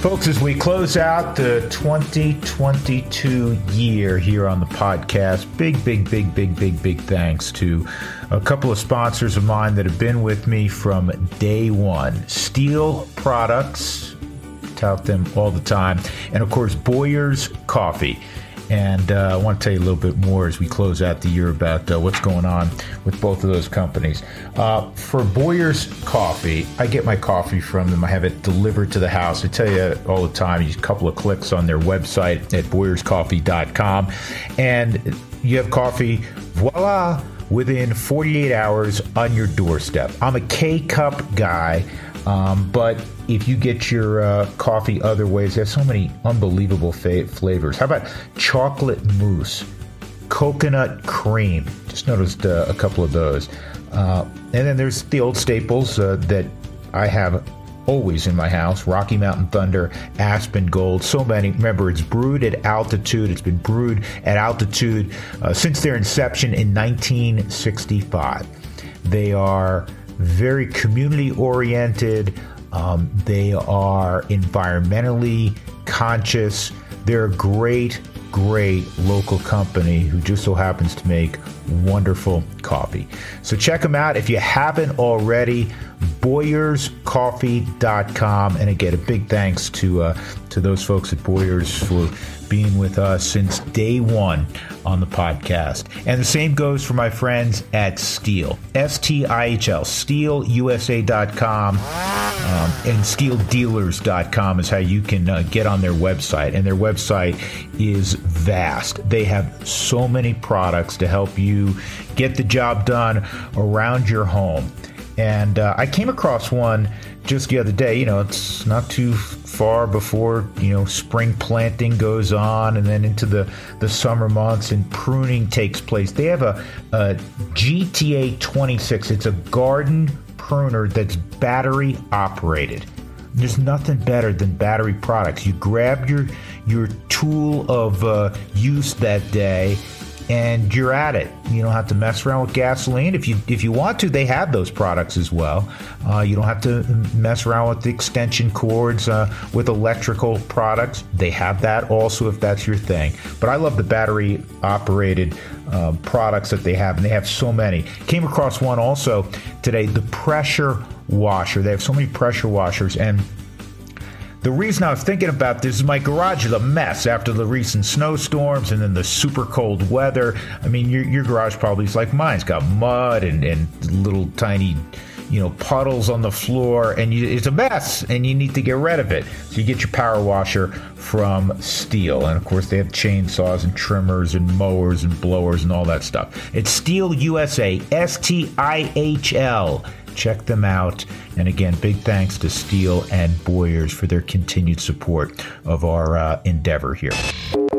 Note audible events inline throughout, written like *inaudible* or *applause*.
Folks, as we close out the 2022 year here on the podcast, big, big, big, big, big, big thanks to a couple of sponsors of mine that have been with me from day one Stihl Products, tout them all the time, and of course, Boyer's Coffee. And uh, I want to tell you a little bit more as we close out the year about uh, what's going on with both of those companies. Uh, for Boyer's Coffee, I get my coffee from them. I have it delivered to the house. I tell you all the time, just a couple of clicks on their website at boyerscoffee.com, and you have coffee, voila, within 48 hours on your doorstep. I'm a K cup guy. Um, but if you get your uh, coffee other ways, they have so many unbelievable fa- flavors. How about chocolate mousse, coconut cream? Just noticed uh, a couple of those. Uh, and then there's the old staples uh, that I have always in my house Rocky Mountain Thunder, Aspen Gold, so many. Remember, it's brewed at altitude. It's been brewed at altitude uh, since their inception in 1965. They are very community oriented. Um, they are environmentally conscious. They're a great, great local company who just so happens to make wonderful coffee. So check them out if you haven't already. BoyersCoffee.com, and again, a big thanks to uh, to those folks at Boyers for being with us since day one on the podcast. And the same goes for my friends at Stihl, S T I H L, stihlusa.com um, and stihldealers.com is how you can uh, get on their website. And their website is vast. They have so many products to help you get the job done around your home. And uh, I came across one just the other day. You know, it's not too far before you know spring planting goes on, and then into the the summer months, and pruning takes place. They have a, a GTA 26. It's a garden pruner that's battery operated. There's nothing better than battery products. You grab your your tool of uh, use that day and you're at it. You don't have to mess around with gasoline. If you if you want to, they have those products as well. Uh, you don't have to mess around with the extension cords uh, with electrical products. They have that also if that's your thing. But I love the battery operated uh, products that they have, and they have so many. Came across one also today, the pressure washer. They have so many pressure washers and the reason I was thinking about this is my garage is a mess after the recent snowstorms and then the super cold weather. I mean, your, your garage probably is like mine. It's got mud and, and little tiny, you know, puddles on the floor, and you, it's a mess, and you need to get rid of it. So you get your power washer from Stihl And of course, they have chainsaws and trimmers and mowers and blowers and all that stuff. It's Stihl USA, S T I H L. Check them out. And again, big thanks to Stihl and Boyers for their continued support of our uh, endeavor here.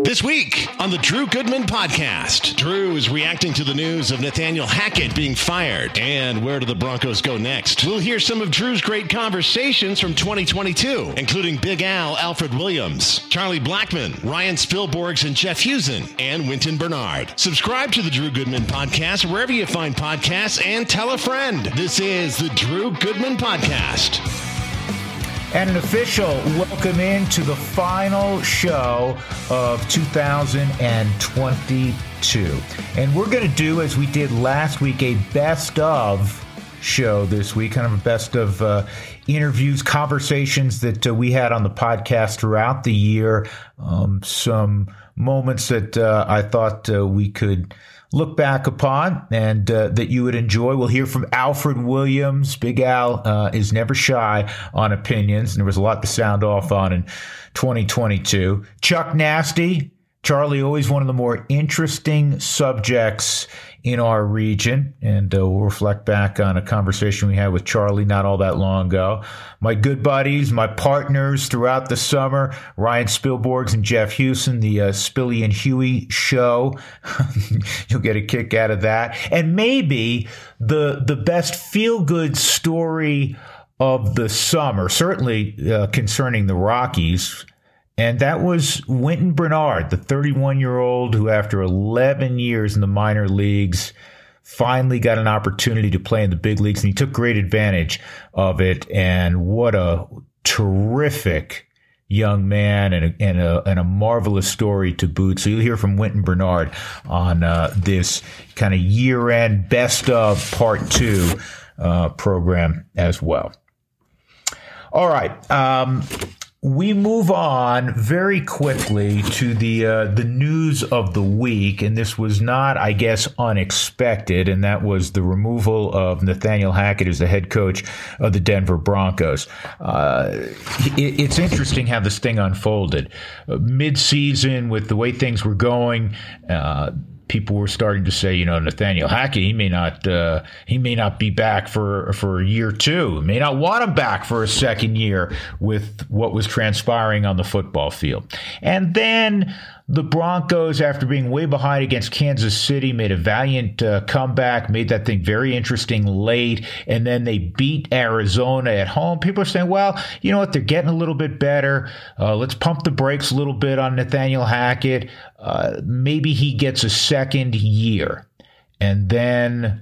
This week on the Drew Goodman podcast, Drew is reacting to the news of Nathaniel Hackett being fired and where do the Broncos go next. We'll hear some of Drew's great conversations from 2022, including Big Al, Alfred Williams, Charlie Blackmon, Ryan Spilborghs, and Jeff Huson, and Wynton Bernard. Subscribe to the Drew Goodman podcast wherever you find podcasts and tell a friend. This is the Drew Goodman podcast. And an official welcome into the final show of 2022. And we're going to do, as we did last week, a best of show this week, kind of a best of uh, interviews, conversations that uh, we had on the podcast throughout the year, um, some moments that uh, I thought uh, we could look back upon and uh, that you would enjoy. We'll hear from Alfred Williams. Big Al uh, is never shy on opinions, and there was a lot to sound off on in 2022. Chuck Nasty, Charlie, always one of the more interesting subjects in our region. And uh, we'll reflect back on a conversation we had with Charlie not all that long ago. My good buddies, my partners throughout the summer, Ryan Spilborghs and Jeff Huson, the uh, Spilly and Huey show. *laughs* You'll get a kick out of that. And maybe the, the best feel good story of the summer, certainly uh, concerning the Rockies. And that was Wynton Bernard, the 31 year old who, after 11 years in the minor leagues, finally got an opportunity to play in the big leagues. And he took great advantage of it. And what a terrific, young man and a, and a, and a marvelous story to boot. So you'll hear from Wynton Bernard on uh, this kind of year end best of part two uh, program as well. All right. Um, we move on very quickly to the uh, the news of the week, and this was not, I guess, unexpected, and that was the removal of Nathaniel Hackett as the head coach of the Denver Broncos. Uh, it, it's interesting how this thing unfolded. Uh, Mid season, with the way things were going uh, people were starting to say, you know, Nathaniel Hackett, he may not, uh, he may not be back for for a year two, may not want him back for a second year with what was transpiring on the football field, and then the Broncos, after being way behind against Kansas City, made a valiant uh, comeback, made that thing very interesting late, and then they beat Arizona at home. People are saying, well, you know what? They're getting a little bit better. Uh, let's pump the brakes a little bit on Nathaniel Hackett. Uh, maybe he gets a second year. And then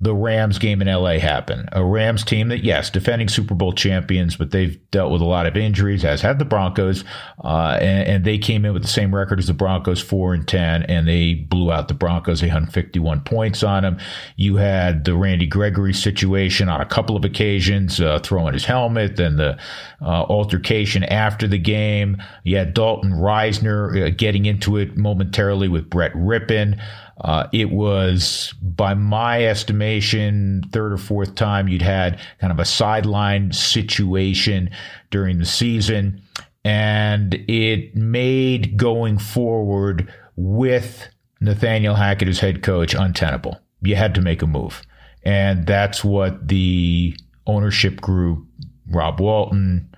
the Rams game in LA happen. A Rams team that, yes, defending Super Bowl champions, but they've dealt with a lot of injuries, as have the Broncos. Uh, and, and, they came in with the same record as the Broncos, four and ten, and they blew out the Broncos. They had 51 points on them. You had the Randy Gregory situation on a couple of occasions, uh, throwing his helmet, then the uh, altercation after the game. You had Dalton Risner uh, getting into it momentarily with Brett Rypien. Uh, it was, by my estimation, third or fourth time you'd had kind of a sideline situation during the season. And it made going forward with Nathaniel Hackett as head coach untenable. You had to make a move. And that's what the ownership group, Rob Walton,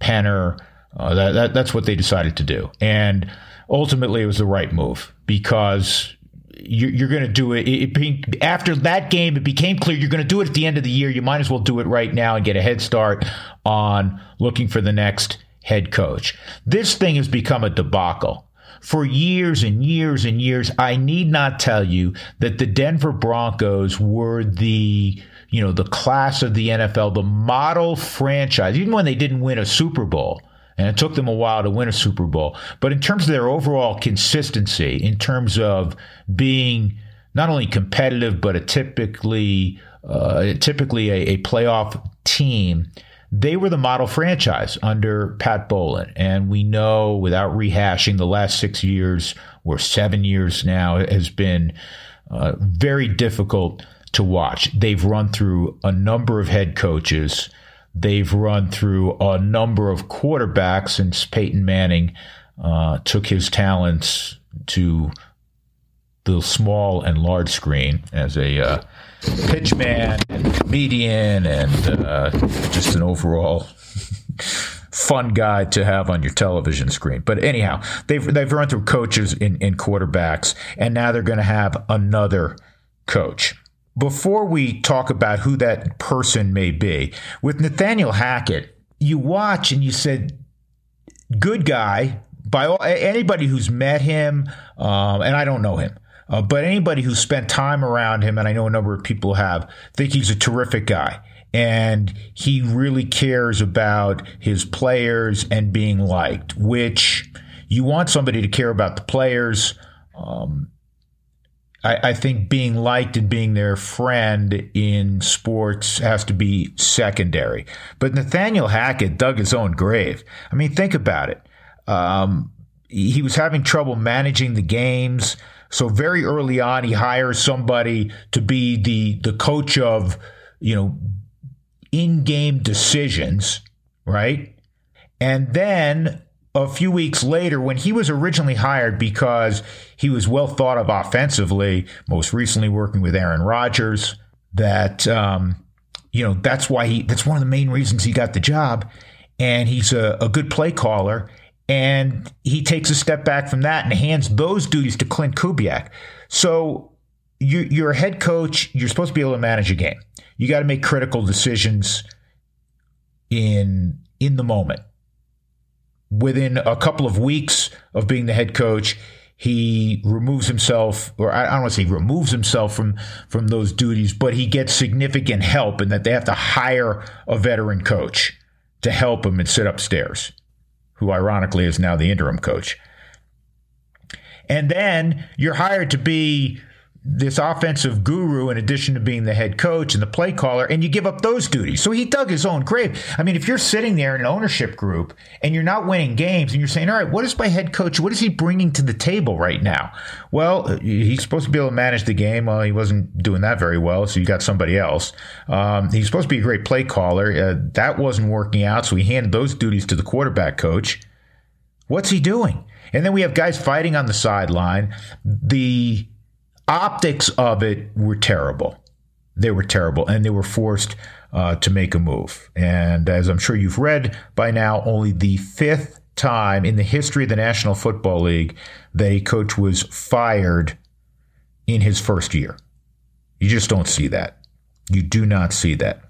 Penner, uh, that, that, that's what they decided to do. And ultimately, it was the right move because you're, going to do it. It, it. After that game, it became clear you're going to do it at the end of the year. You might as well do it right now and get a head start on looking for the next head coach. This thing has become a debacle. For years and years and years, I need not tell you that the Denver Broncos were the you know the class of the NFL, the model franchise. Even when they didn't win a Super Bowl, and it took them a while to win a Super Bowl. But in terms of their overall consistency, in terms of being not only competitive but a typically uh, typically a, a, playoff team, they were the model franchise under Pat Bowlen, and we know without rehashing the last six years or seven years now has been uh, very difficult to watch. They've run through a number of head coaches They've run through a number of quarterbacks since Peyton Manning uh, took his talents to the small and large screen as a uh, pitchman and comedian and uh, just an overall *laughs* fun guy to have on your television screen. But anyhow, they've they've run through coaches in, in quarterbacks, and now they're going to have another coach before we talk about who that person may be, with Nathaniel Hackett, you watch and you said, good guy. By all, anybody who's met him, um, and I don't know him, uh, but anybody who's spent time around him, and I know a number of people have, think he's a terrific guy. And he really cares about his players and being liked, which you want somebody to care about the players. Um, I, I, think being liked and being their friend in sports has to be secondary. But Nathaniel Hackett dug his own grave. I mean, think about it. Um, he was having trouble managing the games. So very early on, he hires somebody to be the the coach of, you know, in-game decisions, right? And then a few weeks later, when he was originally hired because he was well thought of offensively, most recently working with Aaron Rodgers, that, um, you know, that's why he, that's one of the main reasons he got the job. And he's a, a good play caller. And he takes a step back from that and hands those duties to Clint Kubiak. So you, you're a head coach. You're supposed to be able to manage a game. You got to make critical decisions in in the moment within a couple of weeks of being the head coach, he removes himself, or I don't want to say removes himself from from those duties, but he gets significant help in that they have to hire a veteran coach to help him and sit upstairs. who ironically is now the interim coach. And then you're hired to be this offensive guru in addition to being the head coach and the play caller and you give up those duties. So he dug his own grave. I mean, if you're sitting there in an ownership group and you're not winning games and you're saying, "All right, what is my head coach? What is he bringing to the table right now?" Well, he's supposed to be able to manage the game. Well, he wasn't doing that very well, so you got somebody else. Um, he's supposed to be a great play caller. Uh, that wasn't working out, so he handed those duties to the quarterback coach. What's he doing? And then we have guys fighting on the sideline. The optics of it were terrible. They were terrible, and they were forced uh, to make a move. And as I'm sure you've read by now, only the fifth time in the history of the National Football League that a coach was fired in his first year. You just don't see that. You do not see that.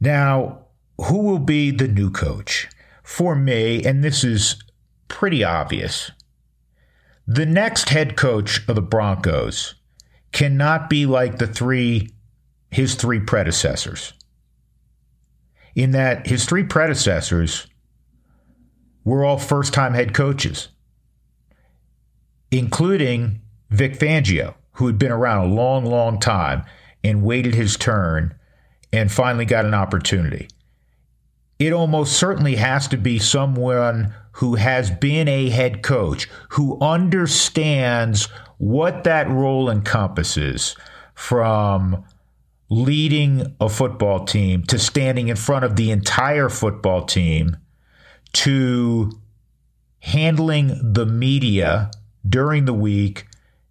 Now, who will be the new coach? For me, and this is pretty obvious, the next head coach of the Broncos cannot be like the three his three predecessors. In that his three predecessors were all first-time head coaches, including Vic Fangio, who had been around a long, long time and waited his turn and finally got an opportunity. It almost certainly has to be someone who has been a head coach, who understands what that role encompasses from leading a football team to standing in front of the entire football team to handling the media during the week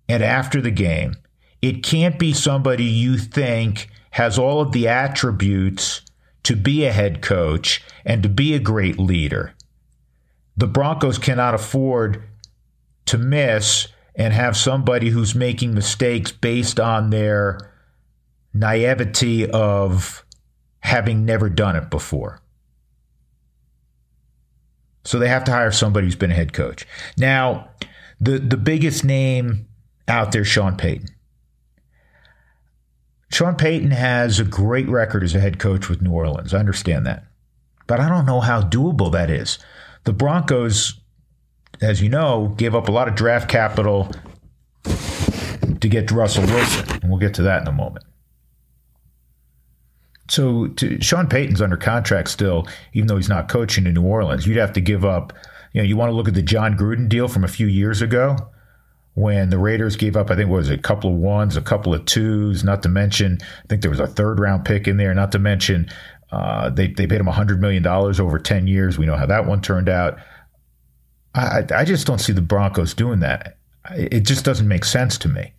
and after the game. It can't be somebody you think has all of the attributes to be a head coach and to be a great leader the Broncos cannot afford to miss and have somebody who's making mistakes based on their naivety of having never done it before. So they have to hire somebody who's been a head coach. Now, the, the biggest name out there, Sean Payton. Sean Payton has a great record as a head coach with New Orleans. I understand that. But I don't know how doable that is the Broncos, as you know, gave up a lot of draft capital to get Russell Wilson, and we'll get to that in a moment. So to, Sean Payton's under contract still, even though he's not coaching in New Orleans. You'd have to give up. You know, you want to look at the Jon Gruden deal from a few years ago when the Raiders gave up, I think, was it, a couple of ones, a couple of twos, not to mention, I think there was a third round pick in there, not to mention uh, they they paid him hundred million dollars over ten years. We know how that one turned out. I I just don't see the Broncos doing that. It just doesn't make sense to me.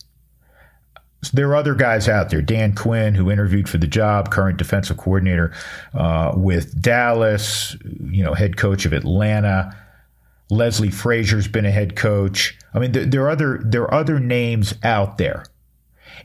So there are other guys out there. Dan Quinn, who interviewed for the job, current defensive coordinator uh, with Dallas, you know, head coach of Atlanta. Leslie Frazier's been a head coach. I mean, there, there are other there are other names out there,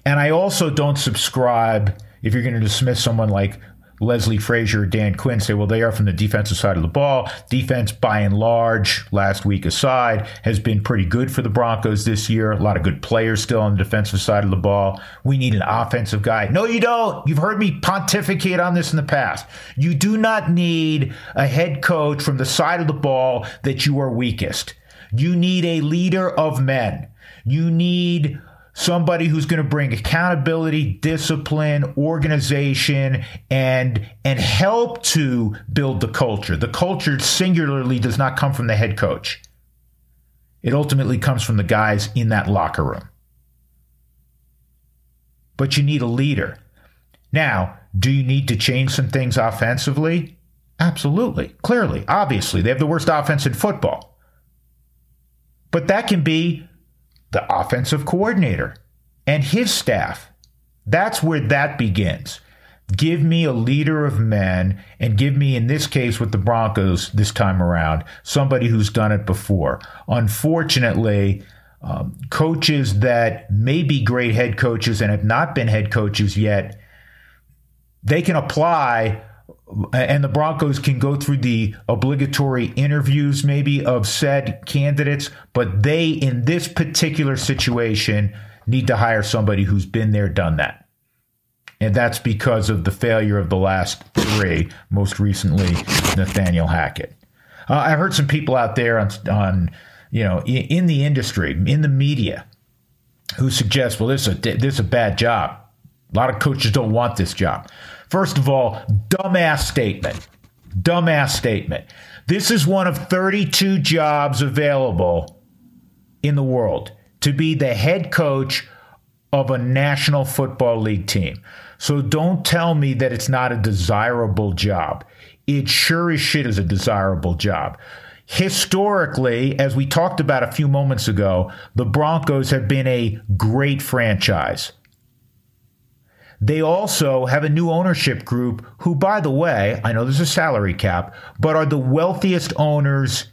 and I also don't subscribe if you're going to dismiss someone like Leslie Frazier, Dan Quinn say, well, they are from the defensive side of the ball. Defense, by and large, last week aside, has been pretty good for the Broncos this year. A lot of good players still on the defensive side of the ball. We need an offensive guy. No, you don't. You've heard me pontificate on this in the past. You do not need a head coach from the side of the ball that you are weakest. You need a leader of men. You need somebody who's going to bring accountability, discipline, organization, and and help to build the culture. The culture singularly does not come from the head coach. It ultimately comes from the guys in that locker room. But you need a leader. Now, do you need to change some things offensively? Absolutely. Clearly. Obviously. They have the worst offense in football. But that can be the offensive coordinator and his staff. That's where that begins. Give me a leader of men, and give me, in this case with the Broncos this time around, somebody who's done it before. Unfortunately, um, coaches that may be great head coaches and have not been head coaches yet, they can apply and the Broncos can go through the obligatory interviews, maybe of said candidates, but they, in this particular situation, need to hire somebody who's been there, done that. And that's because of the failure of the last three, most recently Nathaniel Hackett. Uh, I heard some people out there on, on you know, in, in the industry, in the media, who suggest, well, this is a this is a bad job. A lot of coaches don't want this job. First of all, dumbass statement. Dumbass statement. This is one of 32 jobs available in the world to be the head coach of a National Football League team. So don't tell me that it's not a desirable job. It sure as shit is a desirable job. Historically, as we talked about a few moments ago, the Broncos have been a great franchise. They also have a new ownership group who, by the way, I know there's a salary cap, but are the wealthiest owners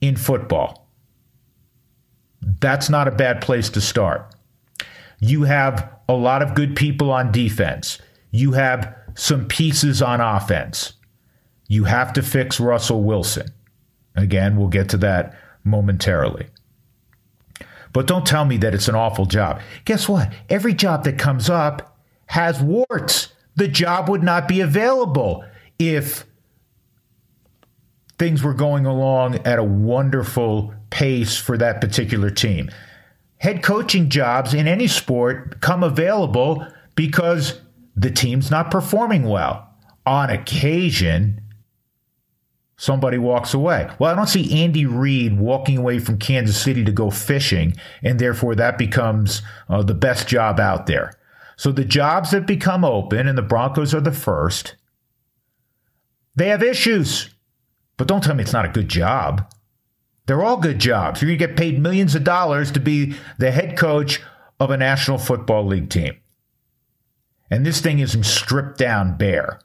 in football. That's not a bad place to start. You have a lot of good people on defense. You have some pieces on offense. You have to fix Russell Wilson. Again, we'll get to that momentarily. But don't tell me that it's an awful job. Guess what? Every job that comes up has warts. The job would not be available if things were going along at a wonderful pace for that particular team. Head coaching jobs in any sport come available because the team's not performing well. On occasion, somebody walks away. Well, I don't see Andy Reid walking away from Kansas City to go fishing, and therefore that becomes uh, the best job out there. So the jobs that become open, and the Broncos are the first, they have issues. But don't tell me it's not a good job. They're all good jobs. You're going to get paid millions of dollars to be the head coach of a National Football League team. And this thing isn't stripped down bare.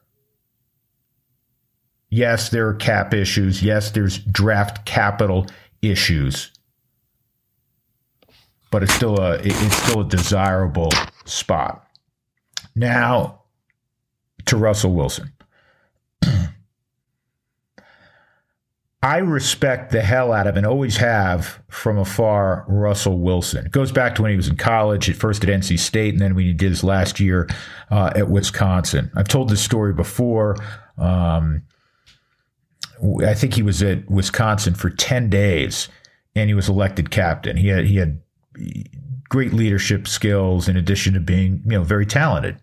Yes, there are cap issues. Yes, there's draft capital issues. But it's still a it's still a desirable spot. Now to Russell Wilson. *clears throat* I respect the hell out of him and always have from afar Russell Wilson. It goes back to when he was in college, at first at NC State, and then when he did his last year uh, at Wisconsin. I've told this story before. Um, I think he was at Wisconsin for 10 days and he was elected captain. He had, he had great leadership skills in addition to being, you know, very talented.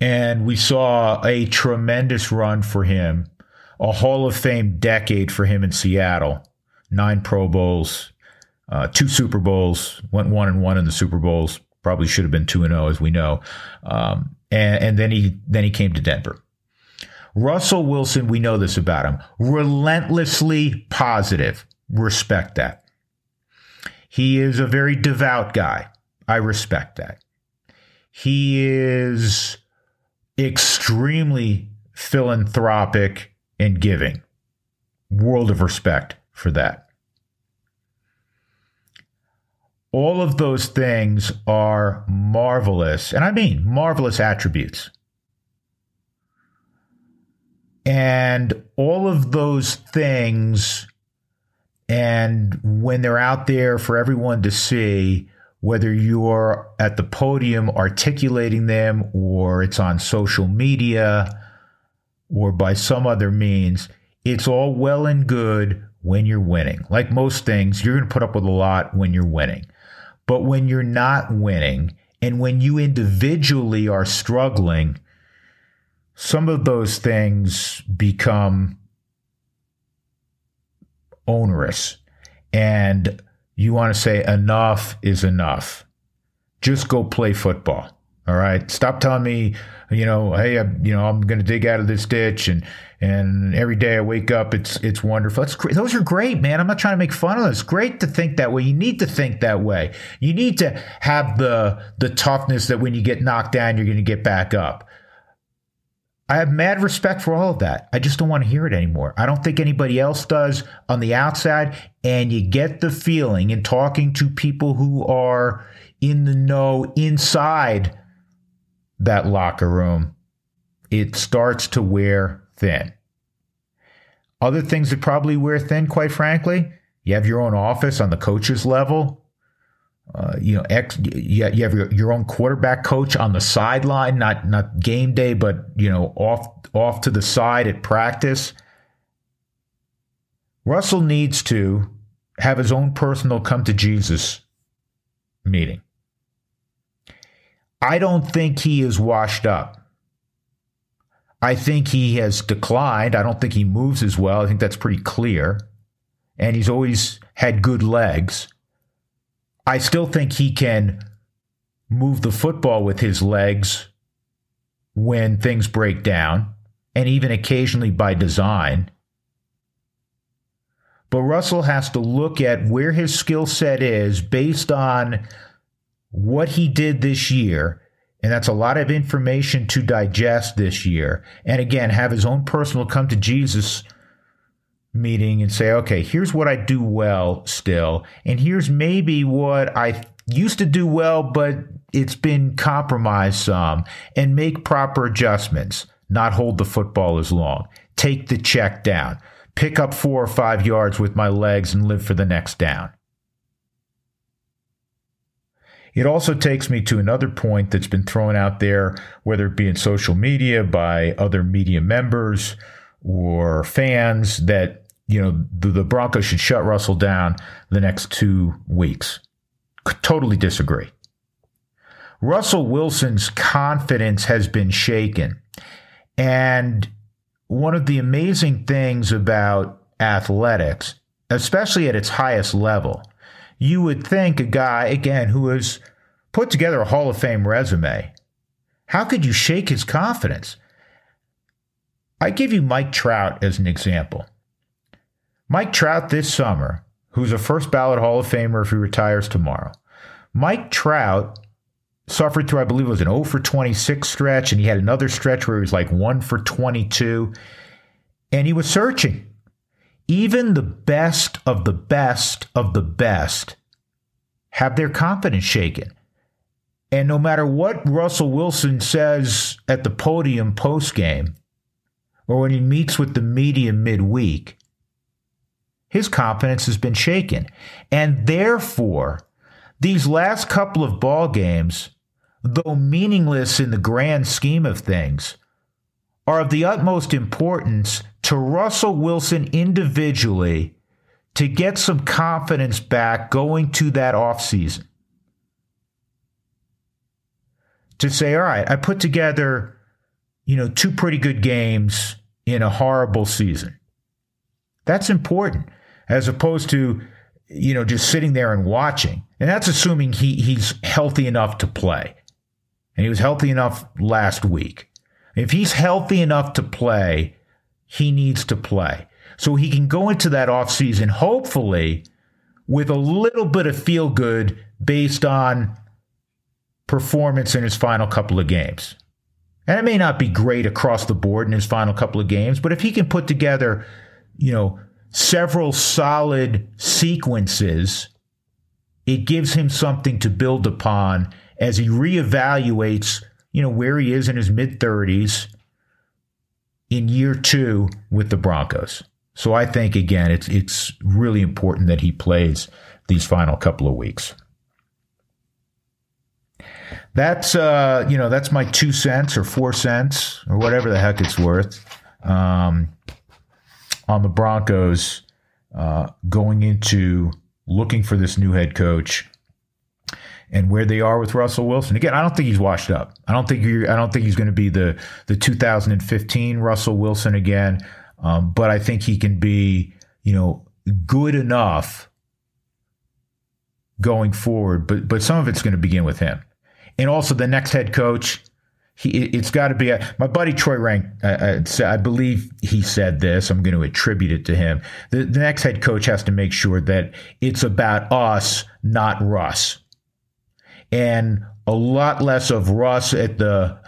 And we saw a tremendous run for him, a Hall of Fame decade for him in Seattle. Nine Pro Bowls, uh, two Super Bowls, went one and one in the Super Bowls. Probably should have been two and zero, oh, as we know. Um, and, and then he then he came to Denver. Russell Wilson, we know this about him, relentlessly positive. Respect that. He is a very devout guy. I respect that. He is extremely philanthropic and giving. World of respect for that. All of those things are marvelous, and I mean marvelous attributes and all of those things, and when they're out there for everyone to see, whether you're at the podium articulating them or it's on social media or by some other means, it's all well and good when you're winning. Like most things, you're going to put up with a lot when you're winning. But when you're not winning and when you individually are struggling, some of those things become onerous and you want to say enough is enough. Just go play football. All right. Stop telling me, you know, hey, I, you know, I'm going to dig out of this ditch and and every day I wake up, it's it's wonderful. It's great. Those are great, man. I'm not trying to make fun of them. It's great to think that way. You need to think that way. You need to have the the toughness that when you get knocked down, you're going to get back up. I have mad respect for all of that. I just don't want to hear it anymore. I don't think anybody else does on the outside. And you get the feeling in talking to people who are in the know inside that locker room, it starts to wear thin. Other things that probably wear thin, quite frankly, you have your own office on the coaches level. Uh, you know, ex, you, you have your, your own quarterback coach on the sideline, not not game day, but you know, off off to the side at practice. Russell needs to have his own personal come to Jesus meeting. I don't think he is washed up. I think he has declined. I don't think he moves as well. I think that's pretty clear. And he's always had good legs. I still think he can move the football with his legs when things break down, and even occasionally by design. But Russell has to look at where his skill set is based on what he did this year. And that's a lot of information to digest this year. And again, have his own personal come to Jesus meeting and say, okay, here's what I do well still. And here's maybe what I used to do well, but it's been compromised some. And make proper adjustments. Not hold the football as long. Take the check down. Pick up four or five yards with my legs and live for the next down. It also takes me to another point that's been thrown out there, whether it be in social media by other media members or fans, that you know the, the Broncos should shut Russell down the next two weeks. Totally disagree. Russell Wilson's confidence has been shaken. And one of the amazing things about athletics, especially at its highest level, you would think a guy, again, who has put together a Hall of Fame resume, how could you shake his confidence? I give you Mike Trout as an example. Mike Trout this summer, who's a first ballot Hall of Famer if he retires tomorrow. Mike Trout suffered through, I believe it was an 0 for 26 stretch, and he had another stretch where he was like 1 for 22, and he was searching even the best of the best of the best have their confidence shaken. And no matter what Russell Wilson says at the podium post game or when he meets with the media midweek, his confidence has been shaken. And therefore, these last couple of ball games, though meaningless in the grand scheme of things, are of the utmost importance to Russell Wilson individually to get some confidence back going to that offseason. To say, all right, I put together, you know, two pretty good games in a horrible season. That's important as opposed to, you know, just sitting there and watching. And that's assuming he, he's healthy enough to play. And he was healthy enough last week. If he's healthy enough to play, he needs to play. So he can go into that offseason, hopefully, with a little bit of feel good based on performance in his final couple of games. And it may not be great across the board in his final couple of games, but if he can put together, you know, several solid sequences, it gives him something to build upon as he reevaluates, you know, where he is in his mid 30s in year two with the Broncos. So I think again, it's it's really important that he plays these final couple of weeks. That's uh, you know that's my two cents or four cents or whatever the heck it's worth um, on the Broncos uh, going into looking for this new head coach and where they are with Russell Wilson. Again, I don't think he's washed up. I don't think I don't think he's going to be the the 2015 Russell Wilson again. Um, but I think he can be, you know, good enough going forward. But but some of it's going to begin with him, and also the next head coach. He, it's got to be a, my buddy Troy Renck. Uh, I believe he said this. I'm going to attribute it to him. The, the next head coach has to make sure that it's about us, not Russ and a lot less of Russ at the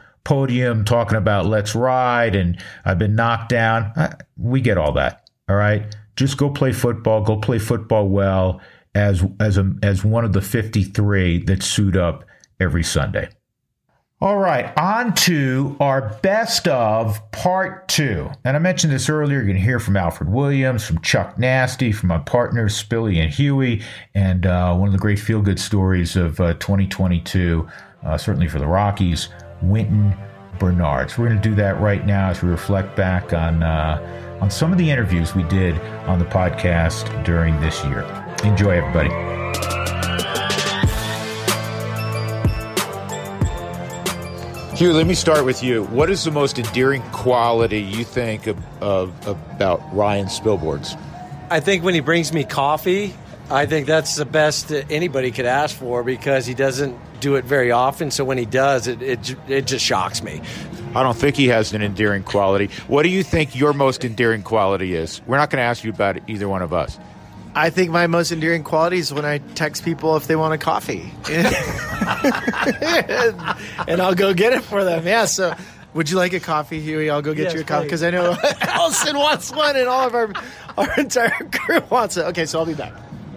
*laughs* podium talking about let's ride and I've been knocked down. We get all that. All right. Just go play football, go play football well as as a as one of the 53 that suit up every Sunday. All right, on to our best of part two. And I mentioned this earlier. You're going to hear from Alfred Williams, from Chuck Nasty, from my partners, Spilly and Huey, and uh, one of the great feel good stories of uh, 2022, uh, certainly for the Rockies, Wynton Bernard. So we're going to do that right now as we reflect back on, uh, on some of the interviews we did on the podcast during this year. Enjoy, everybody. Hugh, let me start with you. What is the most endearing quality you think of, of, about Ryan Spilborghs? I think when he brings me coffee, I think that's the best anybody could ask for because he doesn't do it very often. So when he does, it, it, it just shocks me. I don't think he has an endearing quality. What do you think your most endearing quality is? We're not going to ask you about either one of us. I think my most endearing quality is when I text people if they want a coffee, *laughs* and I'll go get it for them. Yeah. So, would you like a coffee, Huey? I'll go get yes, you a coffee because I know *laughs* Allison wants one, and all of our our entire crew wants it. Okay, so I'll be back.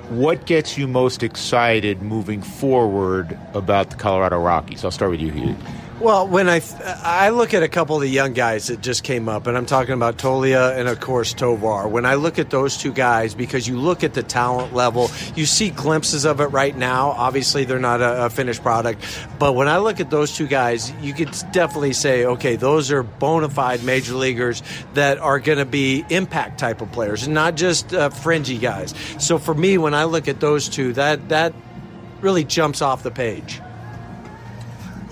What gets you most excited moving forward about the Colorado Rockies? I'll start with you, Huey. Well, when I I look at a couple of the young guys that just came up, and I'm talking about Toglia and of course Tovar. When I look at those two guys, because you look at the talent level, you see glimpses of it right now. Obviously, they're not a, a finished product, but when I look at those two guys, you could definitely say, okay, those are bona fide major leaguers that are going to be impact type of players, and not just uh, fringy guys. So for me, when I look at those two, that that really jumps off the page.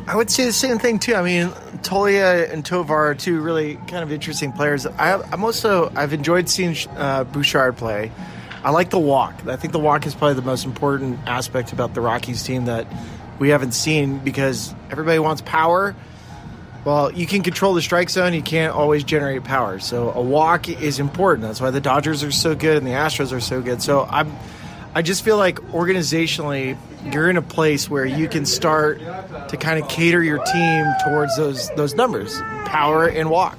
I would say the same thing too. I mean, Toglia and Tovar are two really kind of interesting players. I, am also I've enjoyed seeing uh, Bouchard play. I like the walk. I think the walk is probably the most important aspect about the Rockies team that we haven't seen because everybody wants power. Well, you can control the strike zone, you can't always generate power. So a walk is important. That's why the Dodgers are so good and the Astros are so good. So I'm I just feel like organizationally, you're in a place where you can start to kind of cater your team towards those those numbers, power and walk.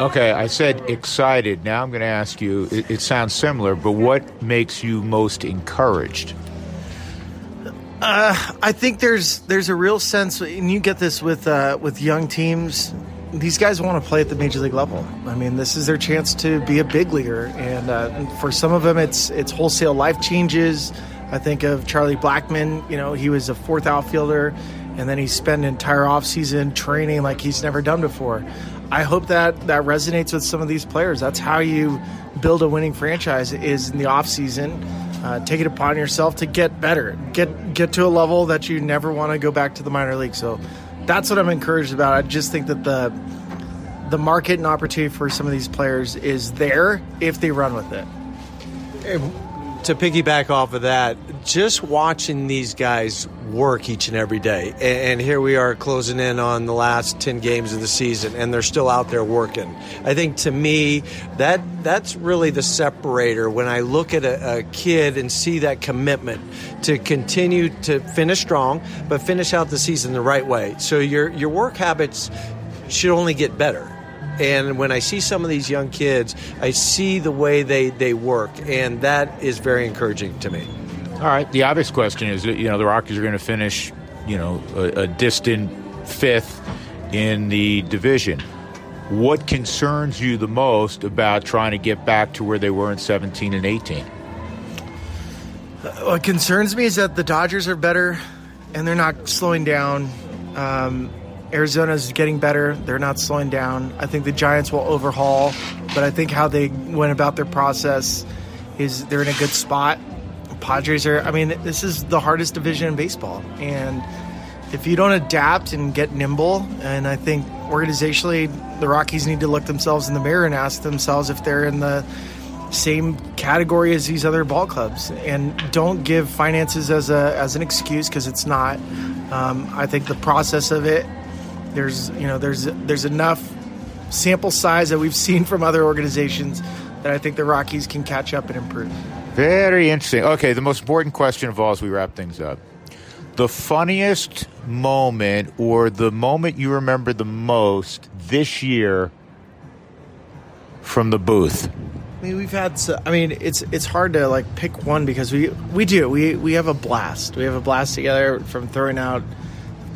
Okay, I said excited. Now I'm going to ask you. It, it sounds similar, but what makes you most encouraged? Uh, I think there's there's a real sense, and you get this with uh, with young teams these guys want to play at the major league level. I mean, this is their chance to be a big leaguer, and uh, for some of them, it's it's wholesale life changes. I think of Charlie Blackmon. You know, he was a fourth outfielder, and then he spent an entire offseason training like he's never done before. I hope that that resonates with some of these players. That's how you build a winning franchise is in the offseason. Uh, take it upon yourself to get better, get get to a level that you never want to go back to the minor league. So that's what I'm encouraged about. I just think that the the market and opportunity for some of these players is there if they run with it. To piggyback off of that, just watching these guys work each and every day. And, here we are closing in on the last 10 games of the season and they're still out there working. I think to me that that's really the separator when I look at a, a kid and see that commitment to continue to finish strong but finish out the season the right way. So your your work habits should only get better. And when I see some of these young kids, I see the way they, they work, and that is very encouraging to me. All right. The obvious question is, you know, the Rockies are going to finish, you know, a, a distant fifth in the division. What concerns you the most about trying to get back to where they were in 17 and 18? What concerns me is that the Dodgers are better and they're not slowing down. Um, Arizona's getting better. They're not slowing down. I think the Giants will overhaul, but I think how they went about their process is they're in a good spot. Padres are, I mean, this is the hardest division in baseball. And if you don't adapt and get nimble, and I think organizationally, the Rockies need to look themselves in the mirror and ask themselves if they're in the same category as these other ball clubs, and don't give finances as a as an excuse because it's not. Um, I think the process of it, there's you know there's there's enough sample size that we've seen from other organizations that I think the Rockies can catch up and improve. Very interesting. Okay, the most important question of all as we wrap things up. The funniest moment or the moment you remember the most this year from the booth? I mean, we've had. So, I mean, it's it's hard to like pick one because we we do we we have a blast. We have a blast together from throwing out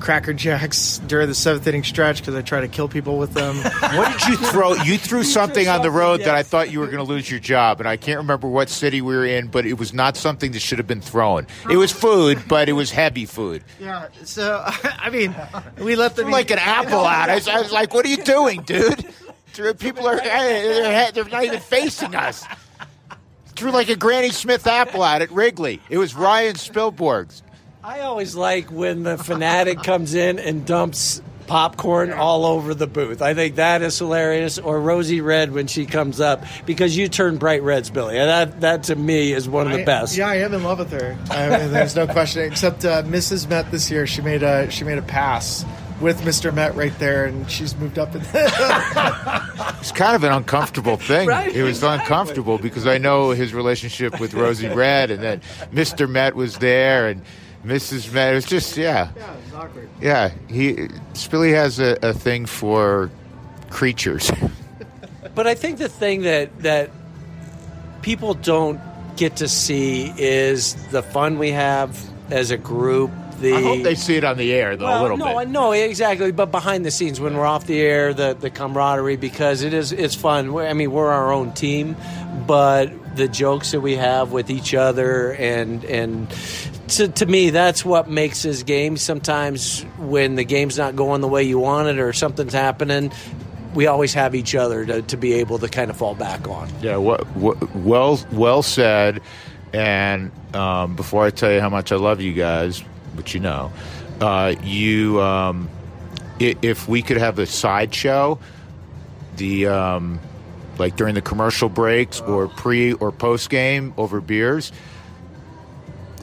Cracker Jacks during the seventh inning stretch because I try to kill people with them. *laughs* what did you throw? You threw something on the road that I thought you were going to lose your job, and I can't remember what city we were in, but it was not something that should have been thrown. It was food, but it was heavy food. Yeah. So *laughs* I mean, we let them like eat. an apple out. I was, I was like, "What are you doing, dude?" People are they're, they're not even facing us. Threw like a Granny Smith apple out at Wrigley. It was Ryan Spilborghs. I always like when the fanatic *laughs* comes in and dumps popcorn all over the booth. I think that is hilarious. Or Rosie Red when she comes up because you turn bright reds, Billy, and that that to me is one of the I- best. Yeah, I am in love with her. I mean, there's no question. Except uh, Mrs. Met this year, she made a she made a pass with Mr. Met right there, and she's moved up. In *laughs* It's kind of an uncomfortable thing. Right, it was exactly. uncomfortable because I know his relationship with Rosie Red, and then Mr. Met was there, and Mrs. Met. It was just yeah, yeah, it's awkward. yeah. He Spilly has a, a thing for creatures. *laughs* But I think the thing that that people don't get to see is the fun we have as a group. The I hope they see it on the air though a little no, bit. no, exactly. But behind the scenes, when we're off the air, the the camaraderie because it is it's fun. We- I mean, we're our own team, but the jokes that we have with each other and and to, to me, that's what makes this game. Sometimes when the game's not going the way you want it or something's happening, we always have each other to, to be able to kind of fall back on. Yeah, what, what, well, well said. And um, before I tell you how much I love you guys, which you know, uh, you, um, if we could have a sideshow, the um, like during the commercial breaks or pre or post game over beers.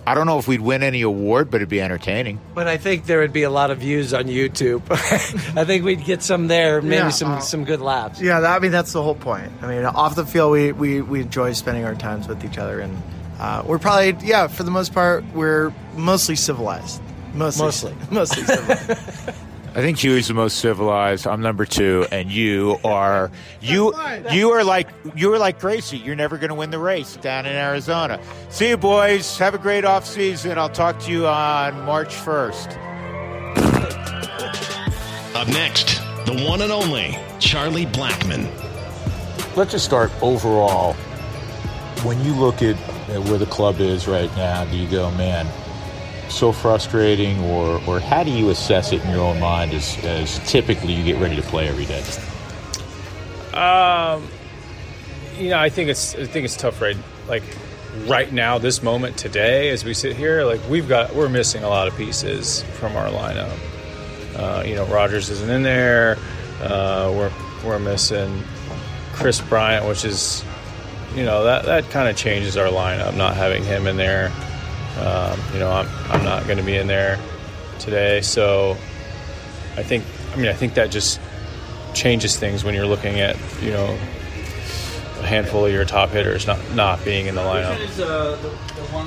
I don't know if we'd win any award, but it'd be entertaining. But I think there would be a lot of views on YouTube. *laughs* I think we'd get some there, maybe Yeah, some uh, some good laughs. Yeah, that, I mean that's the whole point. I mean, off the field, we we, we enjoy spending our times with each other, and uh, we're probably yeah, for the most part, we're mostly civilized. Mostly, Mostly. *laughs* mostly civilized. *laughs* I think Huey's the most civilized. I'm number two, and you are you you are like you are like Gracie. You're never going to win the race down in Arizona. See you, boys. Have a great off season. I'll talk to you on March first. Up next, the one and only Charlie Blackmon. Let's just start overall. When you look at, at where the club is right now, do you go, man, so frustrating, or or how do you assess it in your own mind as as typically you get ready to play every day? Um, you know, I think it's I think it's tough right like right now, this moment today, as we sit here. Like we've got we're missing a lot of pieces from our lineup. Uh, you know, Rodgers isn't in there. Uh, we're we're missing Kris Bryant, which is you know that that kind of changes our lineup. Not having him in there. Um, you know, I'm I'm not going to be in there today, so I think I mean I think that just changes things when you're looking at you know a handful of your top hitters not not being in the lineup.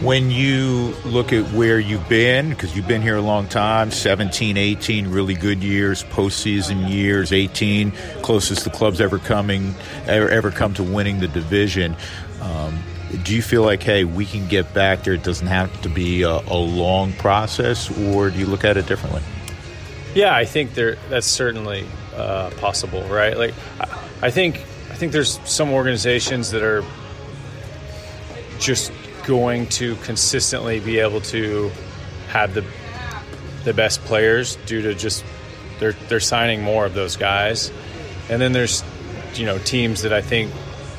When you look at where you've been, because you've been here a long time 17, 18, really good years, postseason years, 18, closest the club's ever coming, ever, ever come to winning the division. Um, do you feel like, hey, we can get back there? It doesn't have to be a, a long process, or do you look at it differently? Yeah, I think there that's certainly uh, possible, right? Like, I, I think I think there's some organizations that are just going to consistently be able to have the the best players due to just they're they're signing more of those guys, and then there's you know teams that I think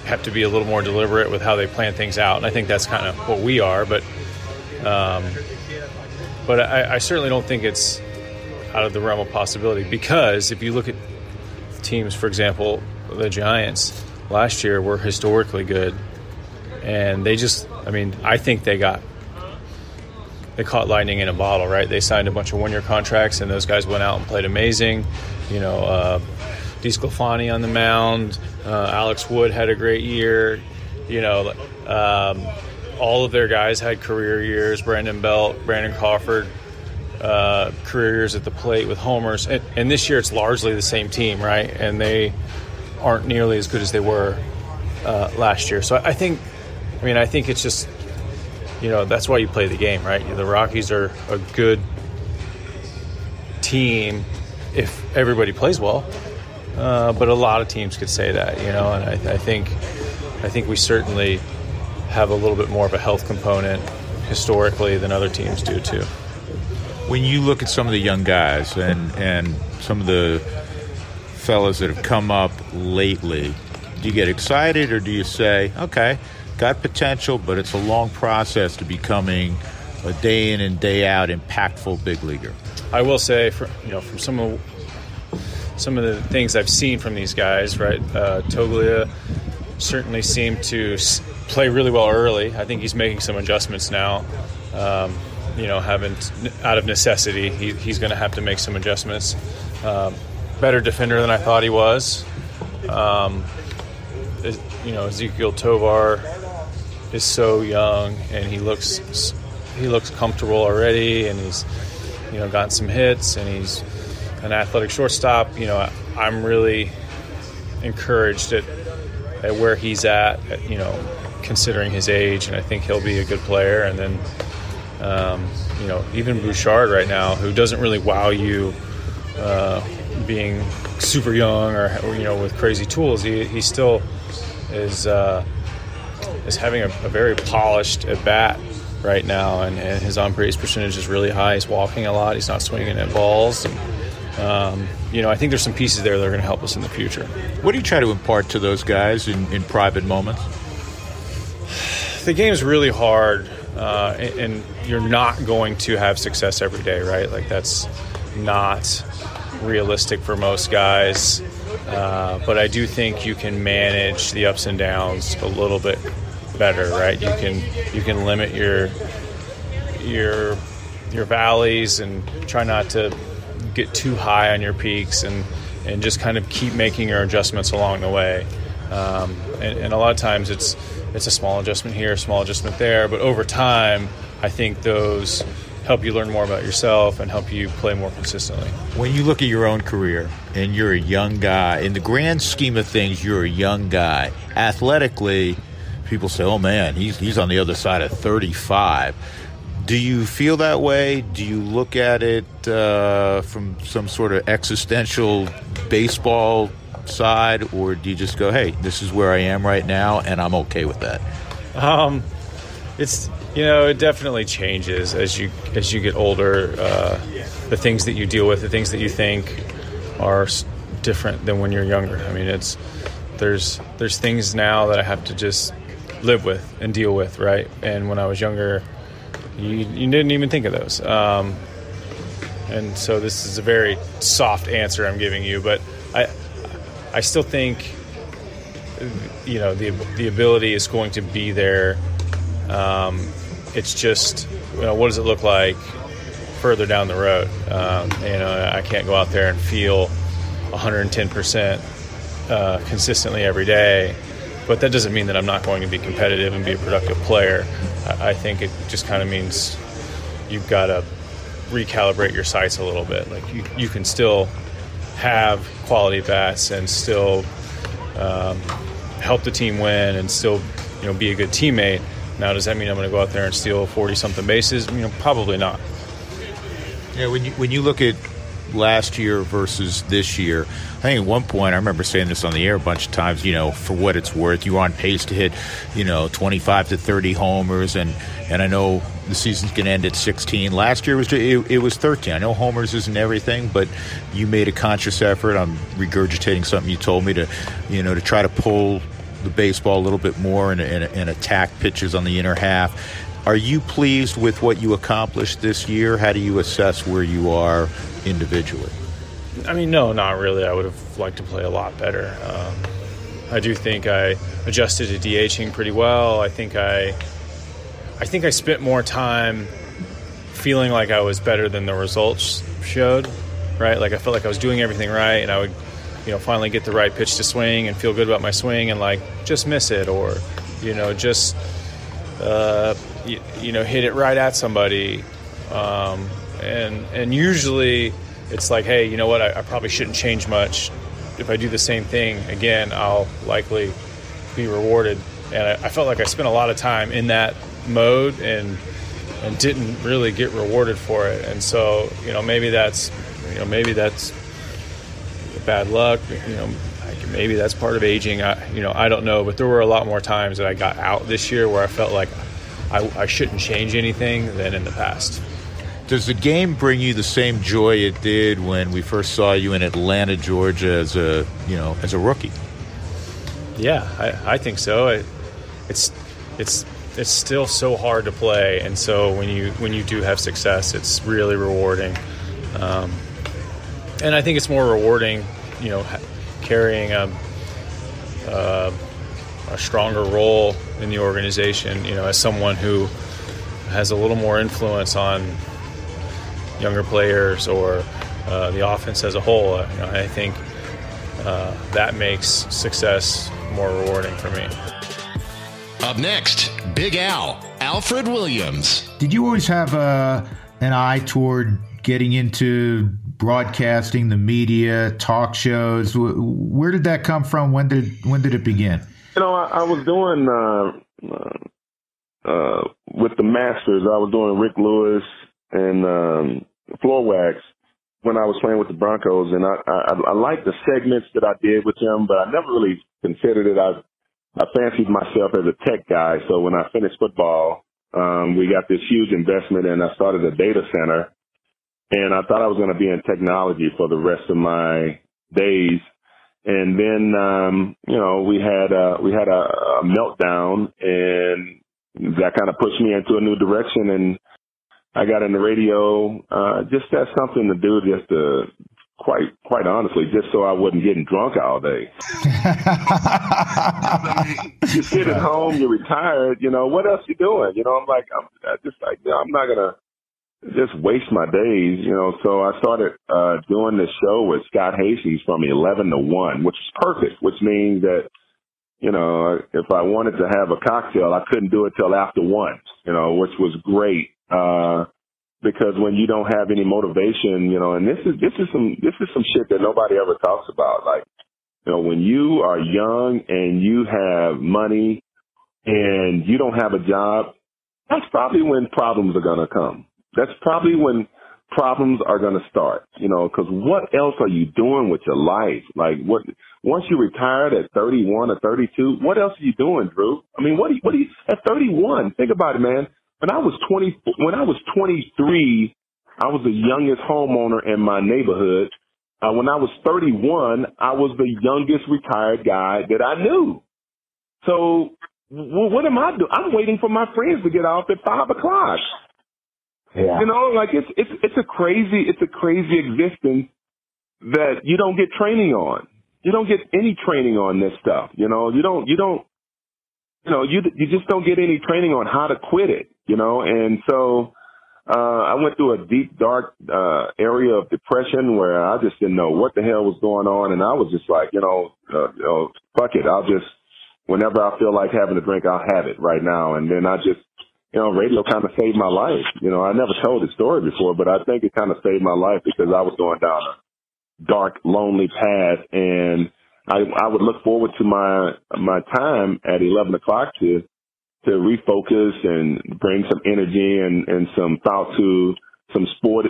have to be a little more deliberate with how they plan things out, and I think that's kind of what we are, but. Um, but I, I certainly don't think it's out of the realm of possibility because if you look at teams, for example, the Giants last year were historically good, and they just, I mean, I think they got they caught lightning in a bottle, right? They signed a bunch of one-year contracts, and those guys went out and played amazing. You know, uh, DeSclafani on the mound, uh, Alex Wood had a great year. You know, um, all of their guys had career years. Brandon Belt, Brandon Crawford, uh, career years at the plate with homers. And, and this year it's largely the same team, right? And they aren't nearly as good as they were uh, last year. So I think, I mean, I think it's just, you know, that's why you play the game, right? The Rockies are a good team if everybody plays well. Uh, but a lot of teams could say that, you know, and I, I think I think we certainly have a little bit more of a health component historically than other teams do too. When you look at some of the young guys and and some of the fellas that have come up lately, do you get excited or do you say, okay, got potential, but it's a long process to becoming a day in and day out impactful big leaguer? I will say, for, you know, from some of some of the things I've seen from these guys, right? Uh, Toglia certainly seemed to play really well early. I think he's making some adjustments now. Um, you know, having out of necessity, he, he's going to have to make some adjustments. Um, better defender than I thought he was. Um, you know, Ezequiel Tovar is so young, and he looks he looks comfortable already, and he's you know gotten some hits, and he's an athletic shortstop. You know, I'm really encouraged at at where he's at. You know, considering his age, and I think he'll be a good player. And then, um, you know, even Bouchard right now, who doesn't really wow you, uh, being super young or, you know with crazy tools, he, he still is uh, is having a, a very polished at bat right now, and, and his on base percentage is really high. He's walking a lot. He's not swinging at balls. And, um, you know, I think there's some pieces there that are going to help us in the future. What do you try to impart to those guys in, in private moments? The game is really hard, uh, and, and you're not going to have success every day, right? Like that's not realistic for most guys. Uh, but I do think you can manage the ups and downs a little bit better, right? You can you can limit your your your valleys and try not to get too high on your peaks and and just kind of keep making your adjustments along the way. Um, and, and, a lot of times it's it's a small adjustment here, small adjustment there, but over time, I think those help you learn more about yourself and help you play more consistently. When you look at your own career and you're a young guy, in the grand scheme of things, you're a young guy. Athletically, people say, "Oh man, he's he's on the other side of 35." Do you feel that way? Do you look at it uh, from some sort of existential baseball side, or do you just go, "Hey, this is where I am right now, and I'm okay with that"? Um, it's you know, it definitely changes as you as you get older. Uh, the things that you deal with, the things that you think are different than when you're younger. I mean, it's there's there's things now that I have to just live with and deal with, right? And when I was younger, you, you didn't even think of those. Um, and so this is a very soft answer I'm giving you, but I I still think you know the the ability is going to be there. Um, it's just you know what does it look like further down the road? Um, you know I can't go out there and feel 110 percent uh, consistently every day but that doesn't mean that I'm not going to be competitive and be a productive player. I think it just kind of means you've got to recalibrate your sights a little bit. Like you, you can still have quality bats and still um, help the team win and still you know be a good teammate. Now, does that mean I'm going to go out there and steal 40 something bases? You know, probably not. Yeah, when you when you look at last year versus this year. I think at one point, I remember saying this on the air a bunch of times, you know, for what it's worth, you were on pace to hit, you know, 25 to 30 homers. And, and I know the season's going to end at 16. Last year was it, it, was 13. I know homers isn't everything, but you made a conscious effort. I'm regurgitating something you told me to, you know, to try to pull the baseball a little bit more and, and, and attack pitches on the inner half. Are you pleased with what you accomplished this year? How do you assess where you are individually? I mean, no, not really. I would have liked to play a lot better. Um, I do think I adjusted to DHing pretty well. I think I, I think I spent more time feeling like I was better than the results showed. Right, like I felt like I was doing everything right, and I would, you know, finally get the right pitch to swing and feel good about my swing, and like just miss it, or, you know, just, uh, you, you know, hit it right at somebody. Um, and and usually it's like, hey, you know what? I, I, probably shouldn't change much. If I do the same thing again, I'll likely be rewarded. And I, I felt like I spent a lot of time in that mode and and didn't really get rewarded for it. And so, you know, maybe that's you know, maybe that's bad luck. You know, maybe that's part of aging. I, you know, I don't know, but there were a lot more times that I got out this year where I felt like I, I shouldn't change anything than in the past. Does the game bring you the same joy it did when we first saw you in Atlanta, Georgia, as a you know as a rookie? Yeah, I, I think so. It, it's it's it's still so hard to play, and so when you when you do have success, it's really rewarding. Um, and I think it's more rewarding, you know, carrying a, uh, a stronger role in the organization. You know, as someone who has a little more influence on younger players or uh, the offense as a whole. You know, I think uh, that makes success more rewarding for me. Up next, Big Al, Alfred Williams. Did you always have uh, an eye toward getting into broadcasting, the media, talk shows? Where did that come from? When did when did it begin? You know, I, I was doing uh, uh, uh, with the Masters. I was doing Rick Lewis and um, Floorwax when I was playing with the Broncos, and I, I I liked the segments that I did with them, but I never really considered it. I I fancied myself as a tech guy, so when I finished football, um, we got this huge investment, and I started a data center, and I thought I was going to be in technology for the rest of my days. And then, um, you know, we had a, we had a, a meltdown and that kind of pushed me into a new direction. And I got in the radio, uh, just as something to do, just to quite, quite honestly, just so I wasn't getting drunk all day. *laughs* you sit at home, you're retired, you know, what else you doing? You know, I'm like, I'm I just like, you know, I'm not going to, just waste my days, you know. So I started uh doing this show with Scott Hastings from eleven to one, which is perfect, which means that, you know, if I wanted to have a cocktail, I couldn't do it till after one, you know, which was great. Uh because when you don't have any motivation, you know, and this is this is some this is some shit that nobody ever talks about. Like, you know, when you are young and you have money and you don't have a job, that's probably when problems are gonna come that's probably when problems are going to start, you know, because what else are you doing with your life? Like what, once you retired at 31 or 32, what else are you doing, Drew? I mean, what do you, what do you, at 31, think about it, man. When I was 20, when I was 23, I was the youngest homeowner in my neighborhood. Uh, when I was 31, I was the youngest retired guy that I knew. So, well, what am I doing? I'm waiting for my friends to get off at five o'clock. Yeah. You know, like it's it's it's a crazy it's a crazy existence that you don't get training on. You don't get any training on this stuff. You know, you don't you don't you know you you just don't get any training on how to quit it. You know, and so uh I went through a deep dark uh area of depression where I just didn't know what the hell was going on, and I was just like, you know, uh, you know, fuck it, I'll just whenever I feel like having a drink, I'll have it right now, and then I just you know, radio kind of saved my life. You know, I never told the story before, but I think it kind of saved my life because I was going down a dark, lonely path, and I I would look forward to my my time at eleven o'clock to to refocus and bring some energy and and some thought to some sport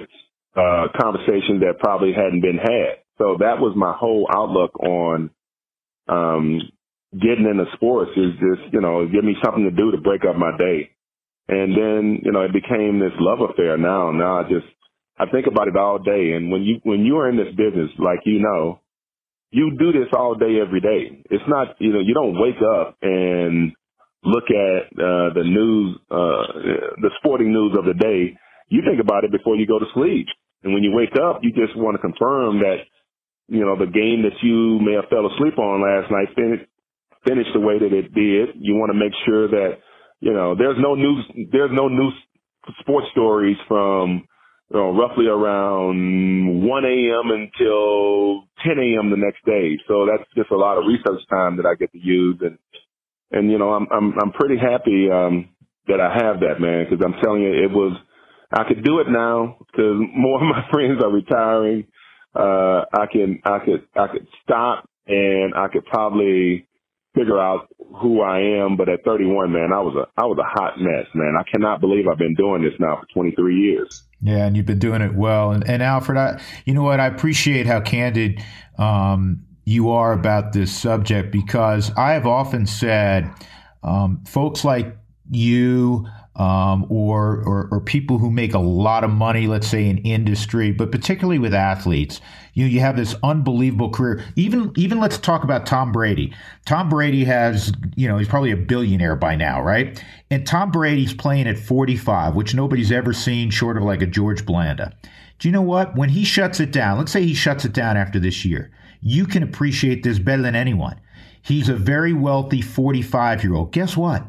uh, conversations that probably hadn't been had. So that was my whole outlook on um, getting into sports is just you know give me something to do to break up my day. And then, you know, it became this love affair now. Now I just, I think about it all day. And when you, when you are in this business, like you know, you do this all day, every day. It's not, you know, you don't wake up and look at, uh, the news, uh, the sporting news of the day. You think about it before you go to sleep. And when you wake up, you just want to confirm that, you know, the game that you may have fell asleep on last night finished, finished the way that it did. You want to make sure that, you know, there's no news, there's no news sports stories from, you know, roughly around 1 a.m. until 10 a.m. the next day. So that's just a lot of research time that I get to use. And, and, you know, I'm, I'm, I'm pretty happy, um, that I have that, man, because I'm telling you, it was, I could do it now because more of my *laughs* friends are retiring. Uh, I can, I could, I could stop and I could probably figure out who I am, but at 31, man, I was a I was a hot mess, man. I cannot believe I've been doing this now for 23 years. Yeah, and you've been doing it well. And, and Alfred, I, you know what? I appreciate how candid um, you are about this subject because I have often said, um, folks like you um, or, or, or people who make a lot of money, let's say in industry, but particularly with athletes. You you have this unbelievable career. Even even let's talk about Tom Brady. Tom Brady has, you know, he's probably a billionaire by now, right? And Tom Brady's playing at 45, which nobody's ever seen short of like a George Blanda. Do you know what? When he shuts it down, let's say he shuts it down after this year, you can appreciate this better than anyone. He's a very wealthy 45 year old. Guess what?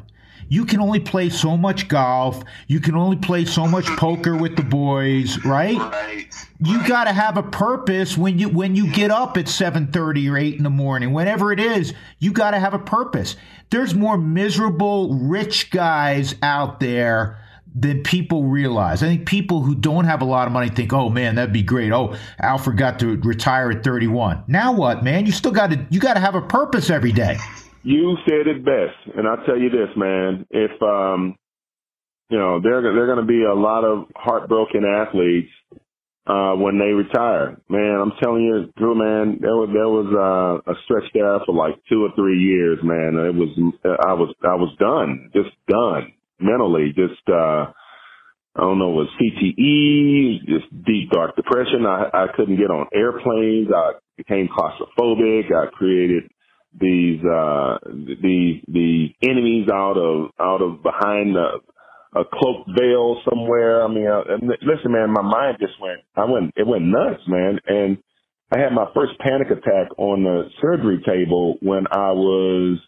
You can only play so much golf. You can only play so much poker with the boys, right? right. You got to have a purpose when you when you get up at 7:30 or 8 in the morning, whenever it is, you got to have a purpose. There's more miserable rich guys out there than people realize. I think people who don't have a lot of money think, "Oh man, that'd be great. Oh, Alfred got to retire at 31." Now what, man? You still got to you got to have a purpose every day. You said it best, and I'll tell you this, man. If um, you know, there there going to be a lot of heartbroken athletes uh, when they retire. Man, I'm telling you, Drew, man, there was there was uh, a stretch there for like two or three years, man. It was I was I was done, just done mentally, just. uh I don't know, was CTE, just deep dark depression. I, I couldn't get on airplanes. I became claustrophobic. I created these uh the the enemies out of out of behind a, a cloaked veil somewhere. I mean, uh, listen, man, my mind just went. I went. It went nuts, man. And I had my first panic attack on the surgery table when I was.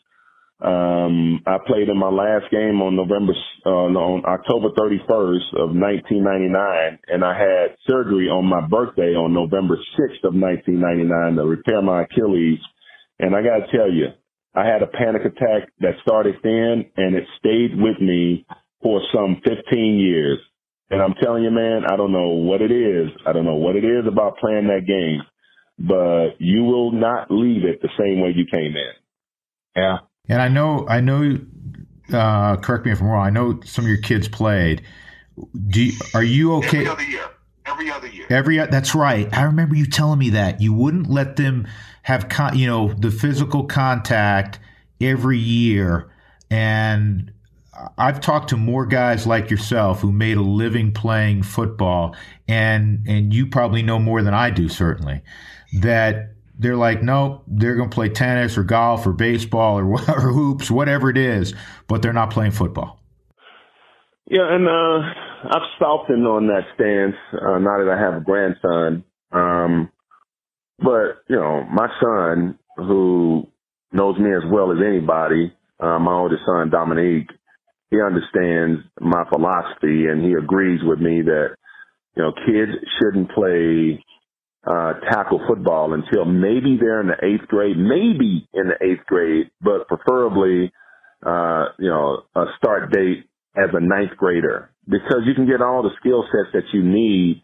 Um, I played in my last game on November, uh, on October 31st of 1999, and I had surgery on my birthday on November 6th of 1999 to repair my Achilles and I got to tell you, I had a panic attack that started then and it stayed with me for some 15 years. And I'm telling you, man, I don't know what it is. I don't know what it is about playing that game, but you will not leave it the same way you came in. Yeah. And I know, I know, uh, correct me if I'm wrong. I know some of your kids played. Do you, are you okay? Every other year. Every other year. Every that's right. I remember you telling me that you wouldn't let them have con- you know the physical contact every year and I've talked to more guys like yourself who made a living playing football and and you probably know more than I do certainly that they're like no they're going to play tennis or golf or baseball or, *laughs* or hoops whatever it is but they're not playing football. Yeah, and uh, I've softened on that stance uh, now that I have a grandson. Um, but, you know, my son, who knows me as well as anybody, uh, my oldest son, Dominique, he understands my philosophy and he agrees with me that, you know, kids shouldn't play uh, tackle football until maybe they're in the eighth grade, maybe in the eighth grade, but preferably, uh, you know, a start date as a ninth grader. Because you can get all the skill sets that you need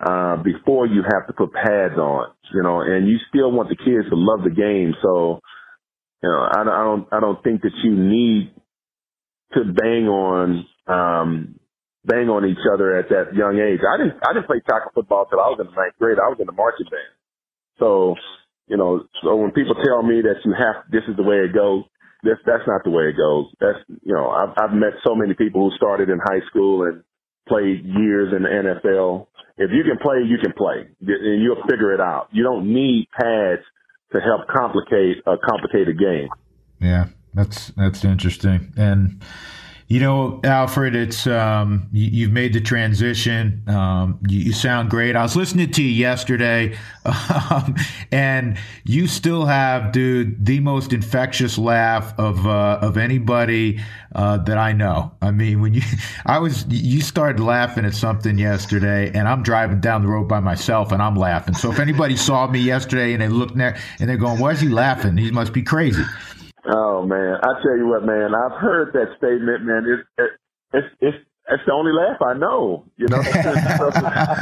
uh, before you have to put pads on, you know, and you still want the kids to love the game. So, you know, I, I don't, I don't think that you need to bang on, um, bang on each other at that young age. I didn't, I didn't play tackle football till I was in the ninth grade. I was in the marching band. So, you know, so when people tell me that you have, this is the way it goes, that's, that's not the way it goes. That's, you know, I've, I've met so many people who started in high school and played years in the NFL if you can play, you can play, and you'll figure it out. You don't need pads to help complicate a complicated game. Yeah, that's that's interesting, and you know, Alfred, it's um, you, have made the transition. Um, you, you, sound great. I was listening to you yesterday, *laughs* um, and you still have, dude, the most infectious laugh of uh, of anybody uh, that I know. I mean, when you, *laughs* I was, you started laughing at something yesterday, and I'm driving down the road by myself, and I'm laughing. So if anybody saw me yesterday and they looked there and they're going, "Why is he laughing? He must be crazy." Oh man, I tell you what, man, I've heard that statement, man. It's it's it's it's the only laugh I know, you know. *laughs* so,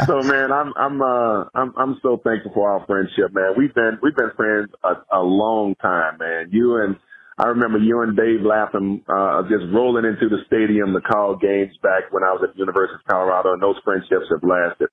so, man, I'm I'm uh I'm I'm so thankful for our friendship, man. We've been we've been friends a, a long time, man. You and I remember you and Dave laughing, uh, just rolling into the stadium to call games back when I was at the University of Colorado, and those friendships have lasted,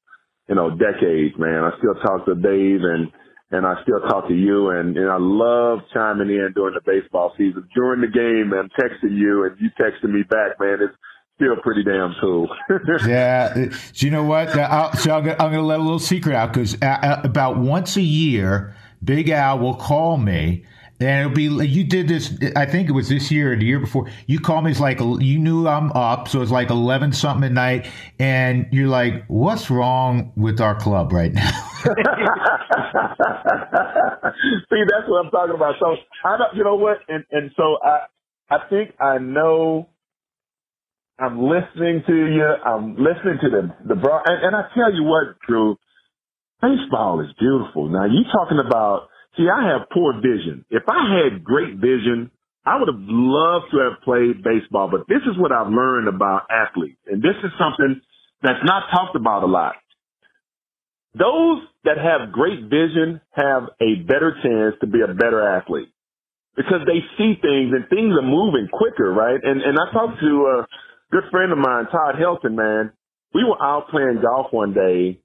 you know, decades, man. I still talk to Dave and and I still talk to you, and, and I love chiming in during the baseball season. During the game, and texting you, and you texting me back, man. It's still pretty damn cool. *laughs* yeah. Do you know what? I'll, so I'm going to let a little secret out because uh, uh, about once a year, Big Al will call me and it'll be you did this. I think it was this year or the year before. You called me. It's like you knew I'm up, so it's like eleven something at night, and you're like, "What's wrong with our club right now?" *laughs* *laughs* See, that's what I'm talking about. So I don't, you know what, and and so I I think I know. I'm listening to you. I'm listening to the the broad, and, and I tell you what, Drew, baseball is beautiful. Now you talking about See, I have poor vision. If I had great vision, I would have loved to have played baseball, but this is what I've learned about athletes. And this is something that's not talked about a lot. Those that have great vision have a better chance to be a better athlete because they see things and things are moving quicker, right? And, and I talked to a good friend of mine, Todd Helton, man. We were out playing golf one day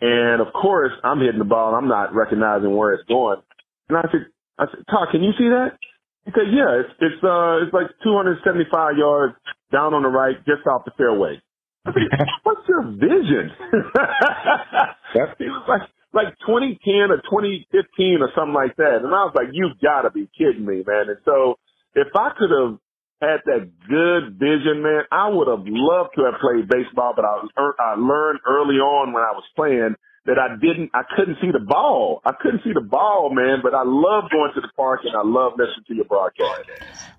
and of course I'm hitting the ball and I'm not recognizing where it's going. And I said, I said, Todd, can you see that? He said, yeah, it's, it's, uh, it's like 275 yards down on the right, just off the fairway. I said, *laughs* what's your vision? *laughs* he was like, like 2010 or 2015 or something like that. And I was like, you've got to be kidding me, man. And so if I could have had that good vision, man, I would have loved to have played baseball, but I, I learned early on when I was playing that I didn't, I couldn't see the ball. I couldn't see the ball, man, but I love going to the park and I love listening to your broadcast.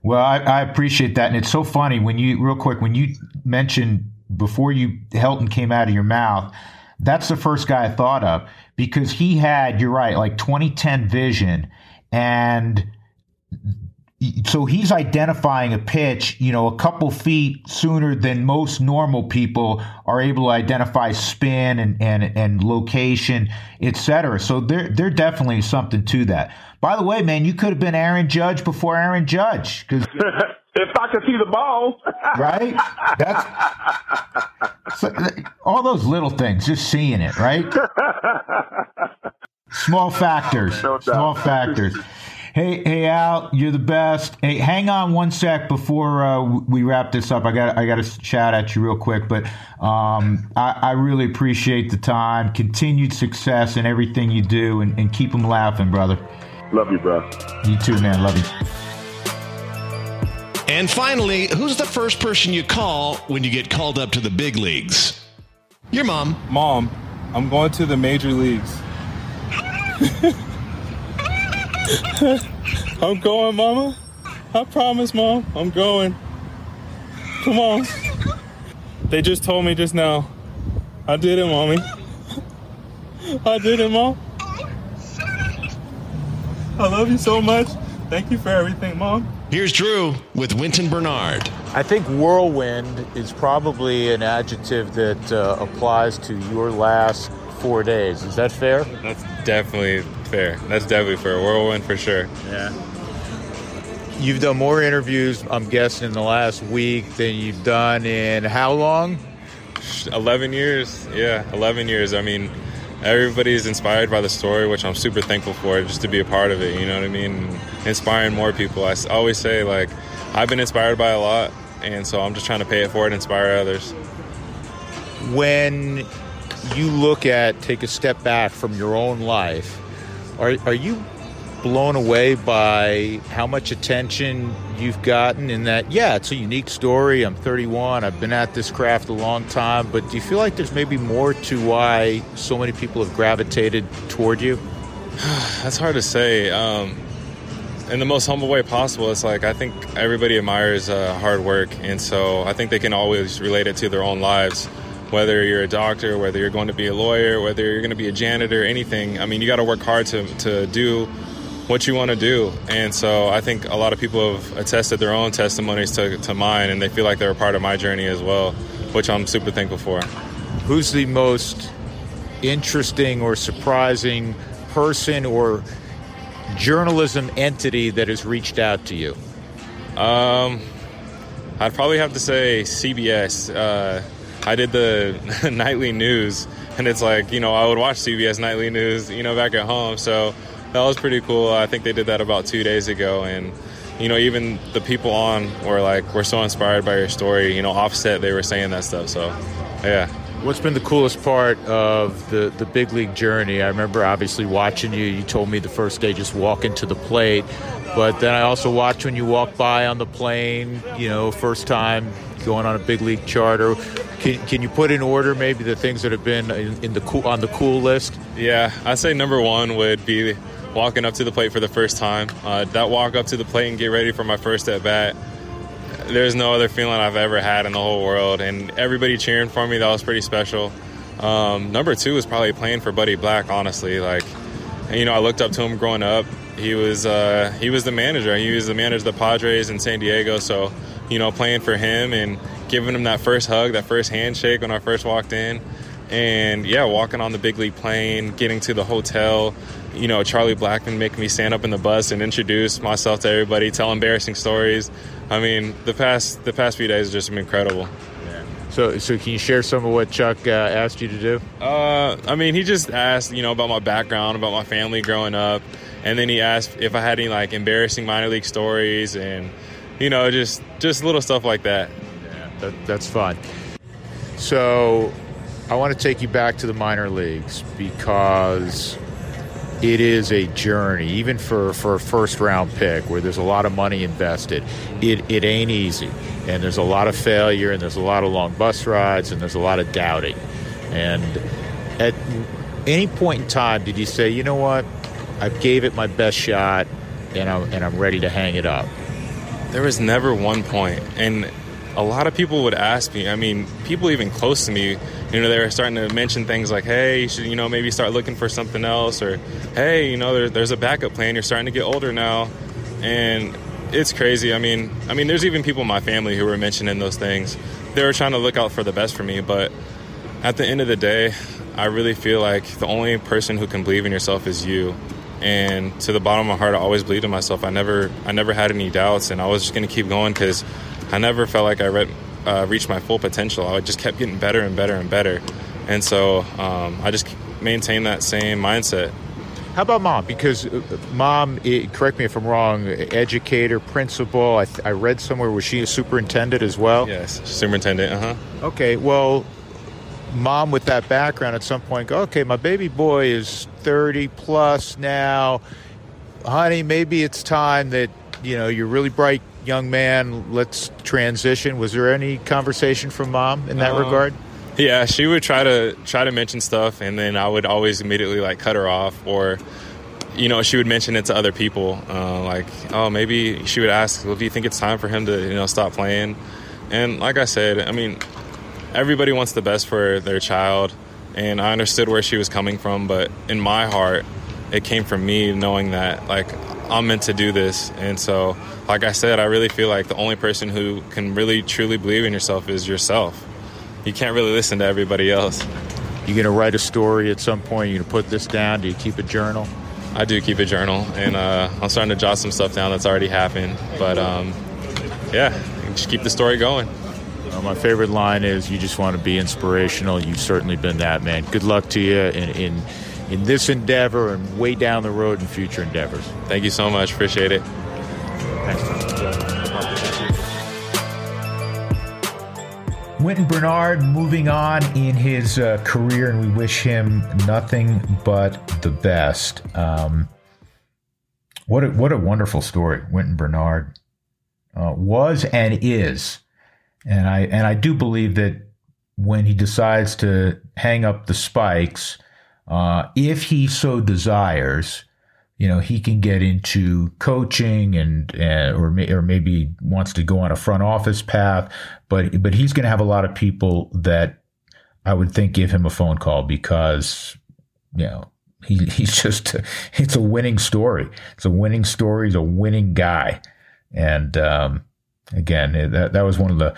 Well, I, I appreciate that. And it's so funny when you, real quick, when you mentioned before you, Helton came out of your mouth, that's the first guy I thought of because he had, you're right, like 2010 vision and so he's identifying a pitch, you know, a couple feet sooner than most normal people are able to identify spin and and, and location, etc. So there there definitely is something to that. By the way, man, you could have been Aaron Judge before Aaron Judge because *laughs* if I could see the ball, *laughs* right? That's so, all those little things, just seeing it, right? *laughs* Small factors, no small factors. Hey, hey, Al, you're the best. Hey, hang on one sec before uh, we wrap this up. I got I got to shout at you real quick, but um, I, I, really appreciate the time, continued success in everything you do, and, and keep them laughing, brother. Love you, bro. You too, man. Love you. And finally, who's the first person you call when you get called up to the big leagues? Your mom. Mom, I'm going to the major leagues. *laughs* *laughs* I'm going, Mama. I promise, Mom. I'm going. Come on. They just told me just now. I did it, Mommy. I did it, Mom. I love you so much. Thank you for everything, Mom. Here's Drew with Wynton Bernard. I think whirlwind is probably an adjective that uh, applies to your last four days. Is that fair? That's definitely fair. That's definitely fair. Whirlwind for sure. Yeah. You've done more interviews, I'm guessing, in the last week than you've done in how long? 11 years. Yeah, 11 years. I mean, everybody's inspired by the story, which I'm super thankful for, just to be a part of it. You know what I mean? Inspiring more people. I always say, like, I've been inspired by a lot, and so I'm just trying to pay it forward and inspire others. When you look at, take a step back from your own life, are, are you blown away by how much attention you've gotten in that yeah it's a unique story i'm 31 i've been at this craft a long time but do you feel like there's maybe more to why so many people have gravitated toward you? *sighs* That's hard to say um, in the most humble way possible it's like i think everybody admires uh, hard work and so i think they can always relate it to their own lives whether you're a doctor, whether you're going to be a lawyer, whether you're going to be a janitor, anything. I mean, you got to work hard to, to do what you want to do. And so I think a lot of people have attested their own testimonies to, to mine, and they feel like they're a part of my journey as well, which I'm super thankful for. Who's the most interesting or surprising person or journalism entity that has reached out to you? Um, I'd probably have to say CBS. Uh, I did the *laughs* nightly news, and it's like you know I would watch CBS nightly news, you know, back at home. So that was pretty cool. I think they did that about two days ago, and you know even the people on were like, "We're so inspired by your story." You know, Offset, they were saying that stuff. So yeah. What's been the coolest part of the, the big league journey? I remember obviously watching you. You told me the first day just walking to the plate, but then I also watched when you walked by on the plane. You know, first time going on a big league charter. Can, can you put in order maybe the things that have been in, in the cool on the cool list? Yeah, I'd say number one would be walking up to the plate for the first time. Uh, that walk up to the plate and get ready for my first at bat there's no other feeling I've ever had in the whole world. And everybody cheering for me, that was pretty special. Um, number two was probably playing for Buddy Black, honestly. Like, you know, I looked up to him growing up. He was uh, he was the manager. He was the manager of the Padres in San Diego. So, you know, playing for him and giving him that first hug, that first handshake when I first walked in, and yeah, walking on the big league plane, getting to the hotel. You know, Charlie Blackmon making me stand up in the bus and introduce myself to everybody, tell embarrassing stories. I mean, the past the past few days have just been incredible. So, so can you share some of what Chuck uh, asked you to do? Uh, I mean, he just asked, you know, about my background, about my family growing up, and then he asked if I had any like embarrassing minor league stories, and you know, just just little stuff like that. That, that's fun. So, I want to take you back to the minor leagues because it is a journey, even for, for a first round pick where there's a lot of money invested. It, it ain't easy. And there's a lot of failure, and there's a lot of long bus rides, and there's a lot of doubting. And at any point in time, did you say, you know what, I gave it my best shot, and I'm, and I'm ready to hang it up? There was never one point. And a lot of people would ask me, I mean, people even close to me, you know, they were starting to mention things like, hey, you should, you know, maybe start looking for something else, or hey, you know, there, there's a backup plan. You're starting to get older now, and it's crazy. I mean, I mean, there's even people in my family who were mentioning those things. They were trying to look out for the best for me, but at the end of the day, I really feel like the only person who can believe in yourself is you. And to the bottom of my heart, I always believed in myself. I never, I never had any doubts, and I was just to keep going because I never felt like I read uh, reach my full potential. I just kept getting better and better and better. And so um, I just maintained that same mindset. How about mom? Because uh, mom, it, correct me if I'm wrong, educator, principal. I, th- I, read somewhere was she a superintendent as well? Yes, superintendent. Uh huh. Okay, well, mom with that background at some point go, okay, my baby boy is 30 plus now. Honey, maybe it's time that you know you're really bright young man, let's transition. Was there any conversation from mom in that um, regard? Yeah, she would try to try to mention stuff, and then I would always immediately like cut her off, or you know, she would mention it to other people, uh, like, oh, maybe she would ask, well, do you think it's time for him to you know stop playing? And like I said, I mean, everybody wants the best for their child, and I understood where she was coming from, but in my heart, it came from me knowing that like I'm meant to do this, and so like I said, I really feel like the only person who can really truly believe in yourself is yourself. You can't really listen to everybody else. You gonna write a story at some point? You gonna put this down? Do you keep a journal? I do keep a journal, and uh, I'm starting to jot some stuff down that's already happened. But um, yeah, just keep the story going. Well, my favorite line is, "You just want to be inspirational." You've certainly been that, man. Good luck to you in, in in this endeavor and way down the road in future endeavors. Thank you so much. Appreciate it. Wynton Bernard moving on in his uh, career, and we wish him nothing but the best. Um, what a, what a wonderful story, Wynton Bernard uh, was and is, and I and I do believe that when he decides to hang up the spikes, uh, if he so desires, you know, he can get into coaching and, uh, or, may, or maybe wants to go on a front office path, but, but he's going to have a lot of people that I would think give him a phone call because, you know, he, he's *laughs* just, it's a winning story. It's a winning story. He's a winning guy. And, um, again, that, that was one of the,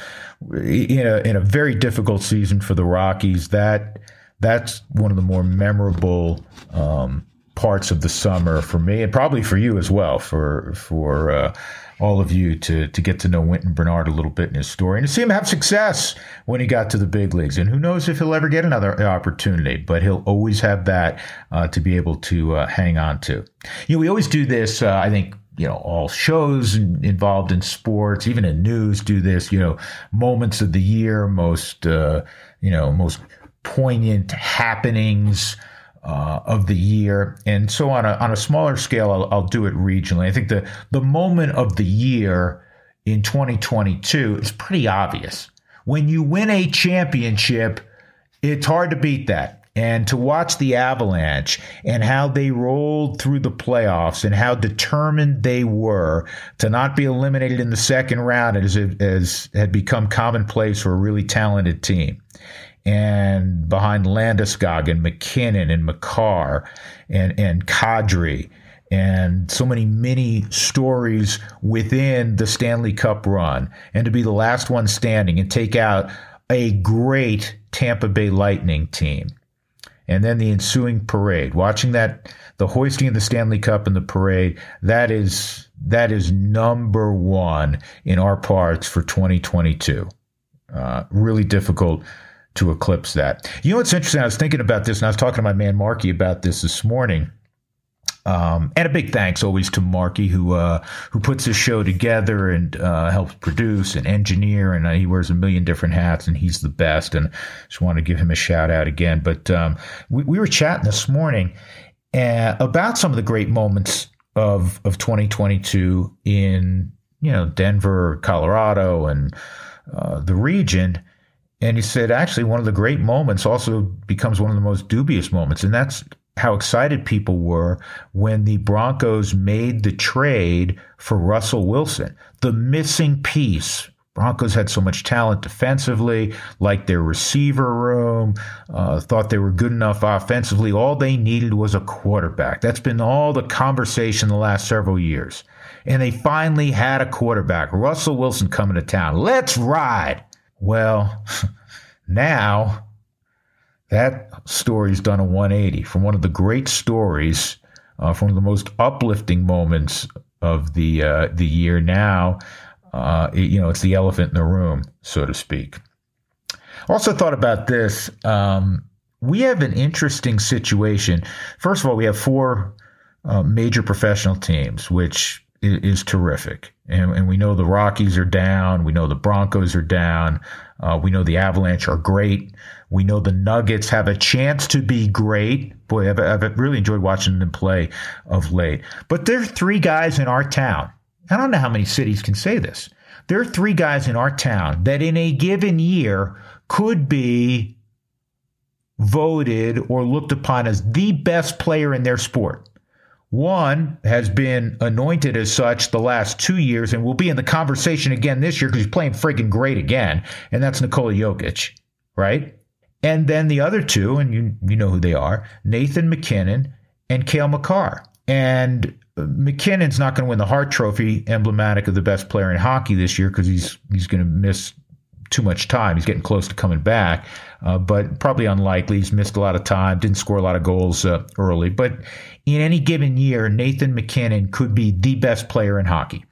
in a, in a very difficult season for the Rockies, that, that's one of the more memorable, um, parts of the summer for me, and probably for you as well. For for uh, all of you to to get to know Wynton Bernard a little bit in his story and to see him have success when he got to the big leagues. And who knows if he'll ever get another opportunity, but he'll always have that uh, to be able to uh, hang on to. You know, we always do this. Uh, I think you know all shows involved in sports, even in news, do this. You know, moments of the year, most uh, you know most poignant happenings uh, of the year. And so on a, on a smaller scale, I'll, I'll do it regionally. I think the, the moment of the year in 2022 is pretty obvious. When you win a championship, it's hard to beat that. And to watch the Avalanche and how they rolled through the playoffs and how determined they were to not be eliminated in the second round as, as had become commonplace for a really talented team and behind Landeskog and MacKinnon and Makar and, and Kadri and so many mini stories within the Stanley Cup run and to be the last one standing and take out a great Tampa Bay Lightning team. And then the ensuing parade, watching that, the hoisting of the Stanley Cup and the parade, that is, that is number one in our parts for 2022. Uh, really difficult to eclipse that. You know what's interesting? I was thinking about this, and I was talking to my man Marky about this this morning. Um, and a big thanks always to Marky who uh, who puts this show together and uh, helps produce and engineer, and uh, he wears a million different hats, and he's the best. And just want to give him a shout out again. But um, we, we, were chatting this morning uh, about some of the great moments of of 2022 in you know Denver, Colorado, and uh, the region. And he said, actually, one of the great moments also becomes one of the most dubious moments. And that's how excited people were when the Broncos made the trade for Russell Wilson, the missing piece. Broncos had so much talent defensively, like their receiver room, uh, thought they were good enough offensively. All they needed was a quarterback. That's been all the conversation the last several years. And they finally had a quarterback, Russell Wilson, coming to town. Let's ride. Well, *laughs* now that story's done a 180 from one of the great stories, uh, from the most uplifting moments of the uh, the year. Now, uh, it, you know, it's the elephant in the room, so to speak. Also, thought about this. Um, we have an interesting situation. First of all, we have four uh, major professional teams, which is, terrific. And, and, we know the Rockies are down. We know the Broncos are down. Uh, we know the Avalanche are great. We know the Nuggets have a chance to be great. Boy, I've, I've really enjoyed watching them play of late. But there are three guys in our town. I don't know how many cities can say this. There are three guys in our town that in a given year could be voted or looked upon as the best player in their sport. One has been anointed as such the last two years and will be in the conversation again this year because he's playing friggin' great again, and that's Nikola Jokic, right? And then the other two, and you you know who they are, Nathan MacKinnon and Cale Makar. And uh, MacKinnon's not going to win the Hart Trophy, emblematic of the best player in hockey this year, because he's he's going to miss too much time. He's getting close to coming back, uh, but probably unlikely. He's missed a lot of time, didn't score a lot of goals uh, early. But in any given year, Nathan MacKinnon could be the best player in hockey.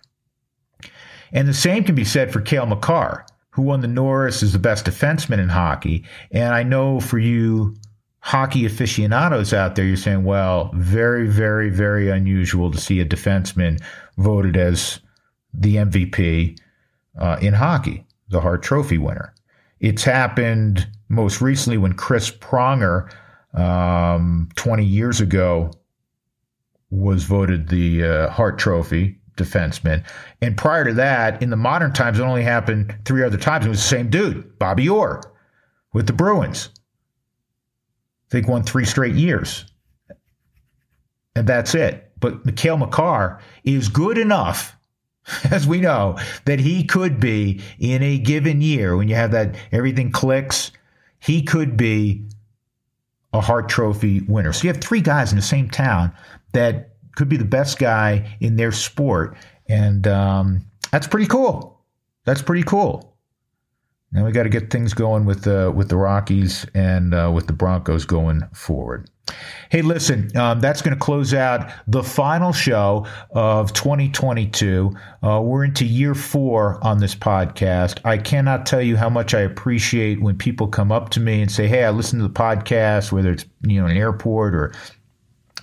And the same can be said for Cale Makar, who won the Norris as the best defenseman in hockey. And I know for you hockey aficionados out there, you're saying, well, very, very, very unusual to see a defenseman voted as the MVP uh, in hockey, the Hart Trophy winner. It's happened most recently when Chris Pronger, um, 20 years ago, was voted the uh, Hart Trophy defenseman. And prior to that, in the modern times, it only happened three other times. It was the same dude, Bobby Orr, with the Bruins. Think won three straight years. And that's it. But Cale Makar is good enough, *laughs* as we know, that he could be in a given year when you have that everything clicks, he could be a Hart Trophy winner. So you have three guys in the same town that could be the best guy in their sport. And um, that's pretty cool. That's pretty cool. Now we got to get things going with the with the Rockies and uh, with the Broncos going forward. Hey, listen, um, that's going to close out the final show of 2022. Uh, we're into year four on this podcast. I cannot tell you how much I appreciate when people come up to me and say, "Hey, I listened to the podcast," whether it's you know an airport or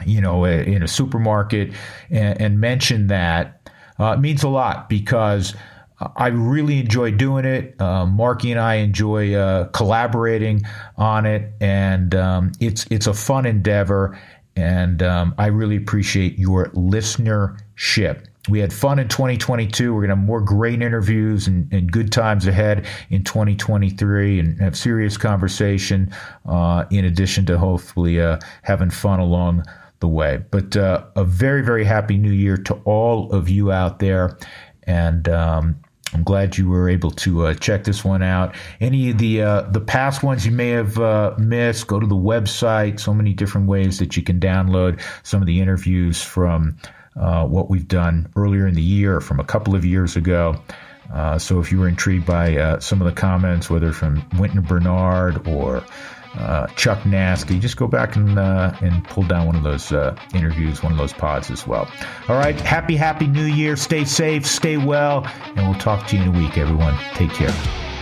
you know in a supermarket, and, and mention that. Uh, it means a lot because I really enjoy doing it. Uh, Marky and I enjoy uh, collaborating on it, and um, it's it's a fun endeavor. And um, I really appreciate your listenership. We had fun in 2022. We're going to have more great interviews and, and, good times ahead in 2023 and have serious conversation uh, in addition to hopefully uh, having fun along the way. But uh, a very, very happy new year to all of you out there. And um, I'm glad you were able to uh, check this one out. Any of the uh, the past ones you may have uh, missed, go to the website. So many different ways that you can download some of the interviews from uh, what we've done earlier in the year, from a couple of years ago. Uh, so if you were intrigued by uh, some of the comments, whether from Wynton Bernard or uh, Chuck Nazty. Just go back and uh, and pull down one of those uh, interviews, one of those pods as well. All right, happy happy New Year. Stay safe, stay well, and we'll talk to you in a week, everyone. Take care.